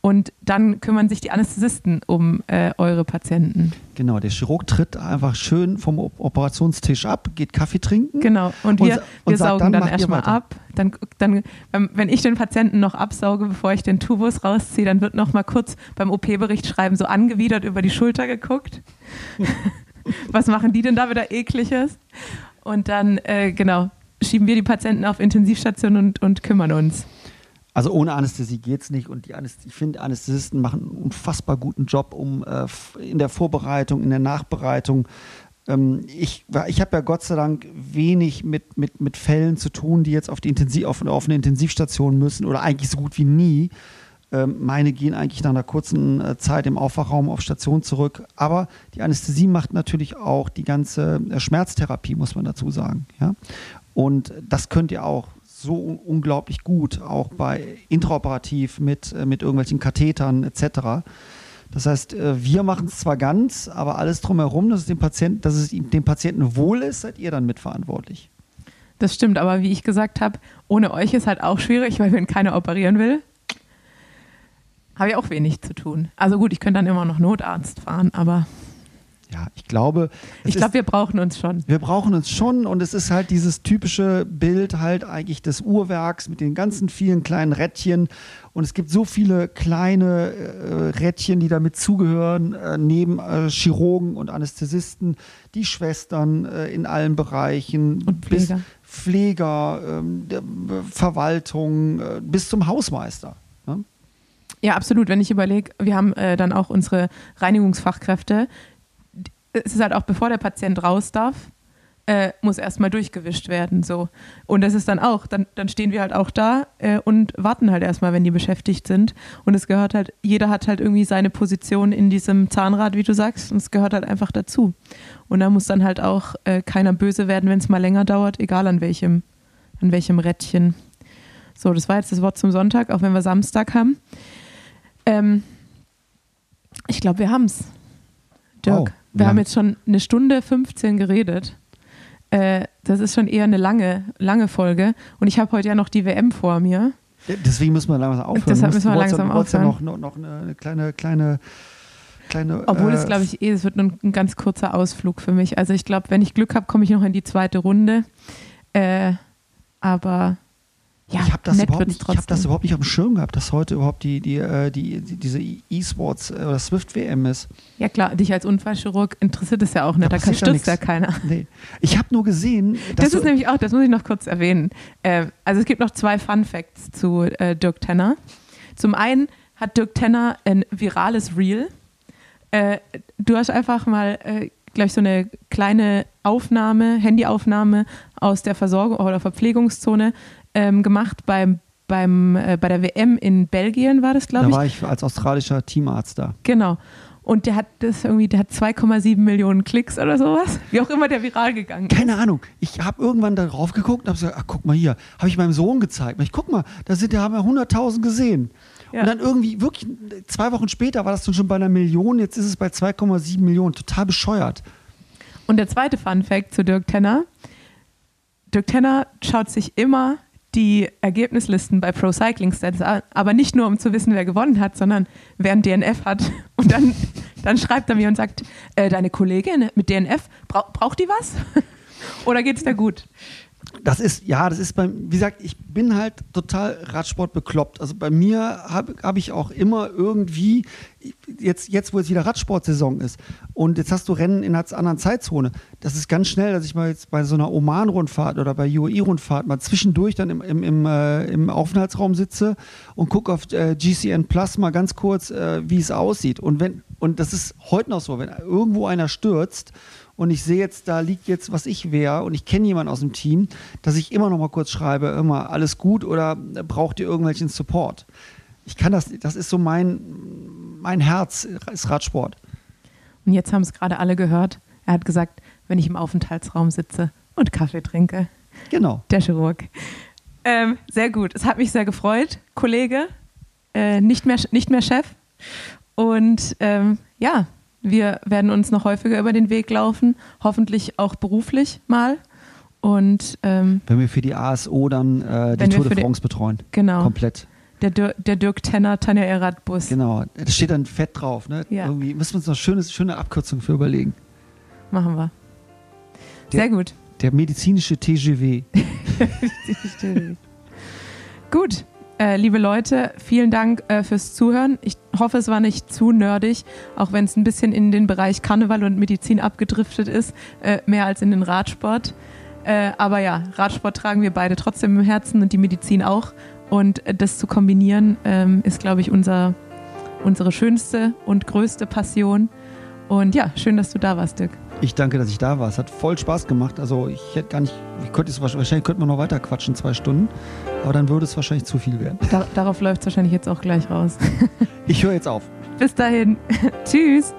Speaker 3: Und dann kümmern sich die Anästhesisten um äh, eure Patienten.
Speaker 4: Genau, der Chirurg tritt einfach schön vom Operationstisch ab, geht Kaffee trinken.
Speaker 3: Genau, und wir, und, wir und saugen dann, dann erstmal ab. Dann, dann, ähm, wenn ich den Patienten noch absauge, bevor ich den Tubus rausziehe, dann wird noch mal kurz beim OP-Bericht schreiben, so angewidert über die Schulter geguckt. Was machen die denn da wieder ekliges? Und dann, äh, genau, schieben wir die Patienten auf Intensivstation und, und kümmern uns.
Speaker 4: Also ohne Anästhesie geht es nicht und die ich finde, Anästhesisten machen einen unfassbar guten Job um äh, in der Vorbereitung, in der Nachbereitung. Ähm, ich ich habe ja Gott sei Dank wenig mit, mit, mit Fällen zu tun, die jetzt auf, die Intensiv, auf, auf eine Intensivstation müssen oder eigentlich so gut wie nie. Ähm, meine gehen eigentlich nach einer kurzen äh, Zeit im Aufwachraum auf Station zurück. Aber die Anästhesie macht natürlich auch die ganze äh, Schmerztherapie, muss man dazu sagen. Ja? Und das könnt ihr auch so unglaublich gut, auch bei intraoperativ mit, äh, mit irgendwelchen Kathetern etc. Das heißt, äh, wir machen es zwar ganz, aber alles drumherum, dass es, dem Patienten, dass es dem Patienten wohl ist, seid ihr dann mitverantwortlich.
Speaker 3: Das stimmt, aber wie ich gesagt habe, ohne euch ist halt auch schwierig, weil wenn keiner operieren will, habe ich auch wenig zu tun. Also gut, ich könnte dann immer noch Notarzt fahren, aber
Speaker 4: ja, ich glaube.
Speaker 3: Ich glaube, wir brauchen uns schon.
Speaker 4: Wir brauchen uns schon und es ist halt dieses typische Bild halt eigentlich des Uhrwerks mit den ganzen vielen kleinen Rädchen und es gibt so viele kleine äh, Rädchen, die damit zugehören, äh, neben äh, Chirurgen und Anästhesisten, die Schwestern äh, in allen Bereichen,
Speaker 3: und Pfleger, bis
Speaker 4: Pfleger ähm, Verwaltung, äh, bis zum Hausmeister. Ne?
Speaker 3: Ja, absolut. Wenn ich überlege, wir haben äh, dann auch unsere Reinigungsfachkräfte, es ist halt auch, bevor der Patient raus darf, äh, muss erstmal durchgewischt werden. So. Und das ist dann auch, dann, dann stehen wir halt auch da äh, und warten halt erstmal, wenn die beschäftigt sind. Und es gehört halt, jeder hat halt irgendwie seine Position in diesem Zahnrad, wie du sagst, und es gehört halt einfach dazu. Und da muss dann halt auch äh, keiner böse werden, wenn es mal länger dauert, egal an welchem, an welchem Rädchen. So, das war jetzt das Wort zum Sonntag, auch wenn wir Samstag haben. Ähm, ich glaube, wir haben es. Dirk. Oh. Wir ja. haben jetzt schon eine Stunde 15 geredet. Äh, das ist schon eher eine lange, lange Folge. Und ich habe heute ja noch die WM vor mir.
Speaker 4: Deswegen müssen wir langsam aufhören.
Speaker 3: Deshalb müssen wir langsam aufhören.
Speaker 4: Noch, noch, noch eine kleine, kleine, kleine.
Speaker 3: Obwohl äh, es, glaube ich, eh, es wird ein, ein, ganz kurzer Ausflug für mich. Also ich glaube, wenn ich Glück habe, komme ich noch in die zweite Runde. Äh, aber ja,
Speaker 4: ich habe das, überhaupt nicht, hab das überhaupt nicht auf dem Schirm gehabt, dass heute überhaupt die, die, äh, die, die diese E-Sports äh, oder Swift-WM ist.
Speaker 3: Ja klar, dich als Unfallchirurg interessiert es ja auch nicht, da, da stürzt ja keiner.
Speaker 4: Nee. Ich habe nur gesehen,
Speaker 3: Das ist nämlich auch, das muss ich noch kurz erwähnen. Äh, also es gibt noch zwei Fun Facts zu äh, Dirk Tenner. Zum einen hat Dirk Tenner ein virales Reel. Äh, du hast einfach mal äh, gleich so eine kleine Aufnahme, Handyaufnahme aus der Versorgung oder Verpflegungszone ähm, gemacht beim, beim, äh, bei der WM in Belgien, war das, glaube ich.
Speaker 4: Da war ich als australischer Teamarzt da.
Speaker 3: Genau. Und der hat das irgendwie, der hat 2,7 Millionen Klicks oder sowas. Wie auch immer der viral gegangen
Speaker 4: ist. Keine Ahnung. Ich habe irgendwann darauf geguckt und habe gesagt, ach guck mal hier, habe ich meinem Sohn gezeigt. Ich guck mal, da sind, da haben wir 100.000 gesehen. Ja. Und dann irgendwie wirklich zwei Wochen später war das dann schon bei einer Million, jetzt ist es bei 2,7 Millionen. Total bescheuert.
Speaker 3: Und der zweite Fun Fact zu Dirk Tenner. Dirk Tenner schaut sich immer die Ergebnislisten bei Pro Cycling Stats, aber nicht nur, um zu wissen, wer gewonnen hat, sondern wer ein DNF hat. Und dann, dann schreibt er mir und sagt, äh, deine Kollegin mit DNF, bra braucht die was? Oder geht es da gut?
Speaker 4: Das ist, ja, das ist beim, wie gesagt, ich bin halt total Radsport bekloppt. Also bei mir habe hab ich auch immer irgendwie, jetzt, jetzt wo jetzt wieder Radsportsaison ist und jetzt hast du Rennen in einer anderen Zeitzone, das ist ganz schnell, dass ich mal jetzt bei so einer Oman-Rundfahrt oder bei UAE-Rundfahrt mal zwischendurch dann im, im, im, äh, im Aufenthaltsraum sitze und gucke auf äh, GCN Plus mal ganz kurz, äh, wie es aussieht. Und wenn, und das ist heute noch so, wenn irgendwo einer stürzt und ich sehe jetzt, da liegt jetzt, was ich wäre und ich kenne jemanden aus dem Team, dass ich immer noch mal kurz schreibe, immer alles gut oder braucht ihr irgendwelchen Support? Ich kann das, das ist so mein, mein Herz, ist Radsport.
Speaker 3: Und jetzt haben es gerade alle gehört. Er hat gesagt, wenn ich im Aufenthaltsraum sitze und Kaffee trinke.
Speaker 4: Genau.
Speaker 3: Der Chirurg. Ähm, sehr gut. Es hat mich sehr gefreut, Kollege. Äh, nicht, mehr, nicht mehr Chef. Und ähm, ja, wir werden uns noch häufiger über den Weg laufen. Hoffentlich auch beruflich mal. Und ähm,
Speaker 4: Wenn wir für die ASO dann äh, die Tour de France betreuen.
Speaker 3: genau,
Speaker 4: Komplett.
Speaker 3: der, Dir der Dirk Tenner, Tanja Erath Bus.
Speaker 4: Genau. Da steht dann fett drauf. Ne?
Speaker 3: Ja.
Speaker 4: Irgendwie müssen wir uns noch schöne, schöne Abkürzung für überlegen.
Speaker 3: Machen wir.
Speaker 4: Der-
Speaker 3: Sehr gut.
Speaker 4: Der medizinische TGW.
Speaker 3: Gut, äh, liebe Leute, vielen Dank äh, fürs Zuhören. Ich hoffe, es war nicht zu nerdig, auch wenn es ein bisschen in den Bereich Karneval und Medizin abgedriftet ist, äh, mehr als in den Radsport. Äh, aber ja, Radsport tragen wir beide trotzdem im Herzen und die Medizin auch. Und äh, das zu kombinieren, ähm, ist, glaube ich, unser, unsere schönste und größte Passion. Und ja, schön, dass du da warst, Dirk.
Speaker 4: Ich danke, dass ich da war. Es hat voll Spaß gemacht. Also ich hätte gar nicht, ich könnte es wahrscheinlich könnten wir noch weiter quatschen, zwei Stunden. Aber dann würde es wahrscheinlich zu viel werden.
Speaker 3: Da, darauf läuft es wahrscheinlich jetzt auch gleich raus.
Speaker 4: Ich höre jetzt auf.
Speaker 3: Bis dahin. Tschüss.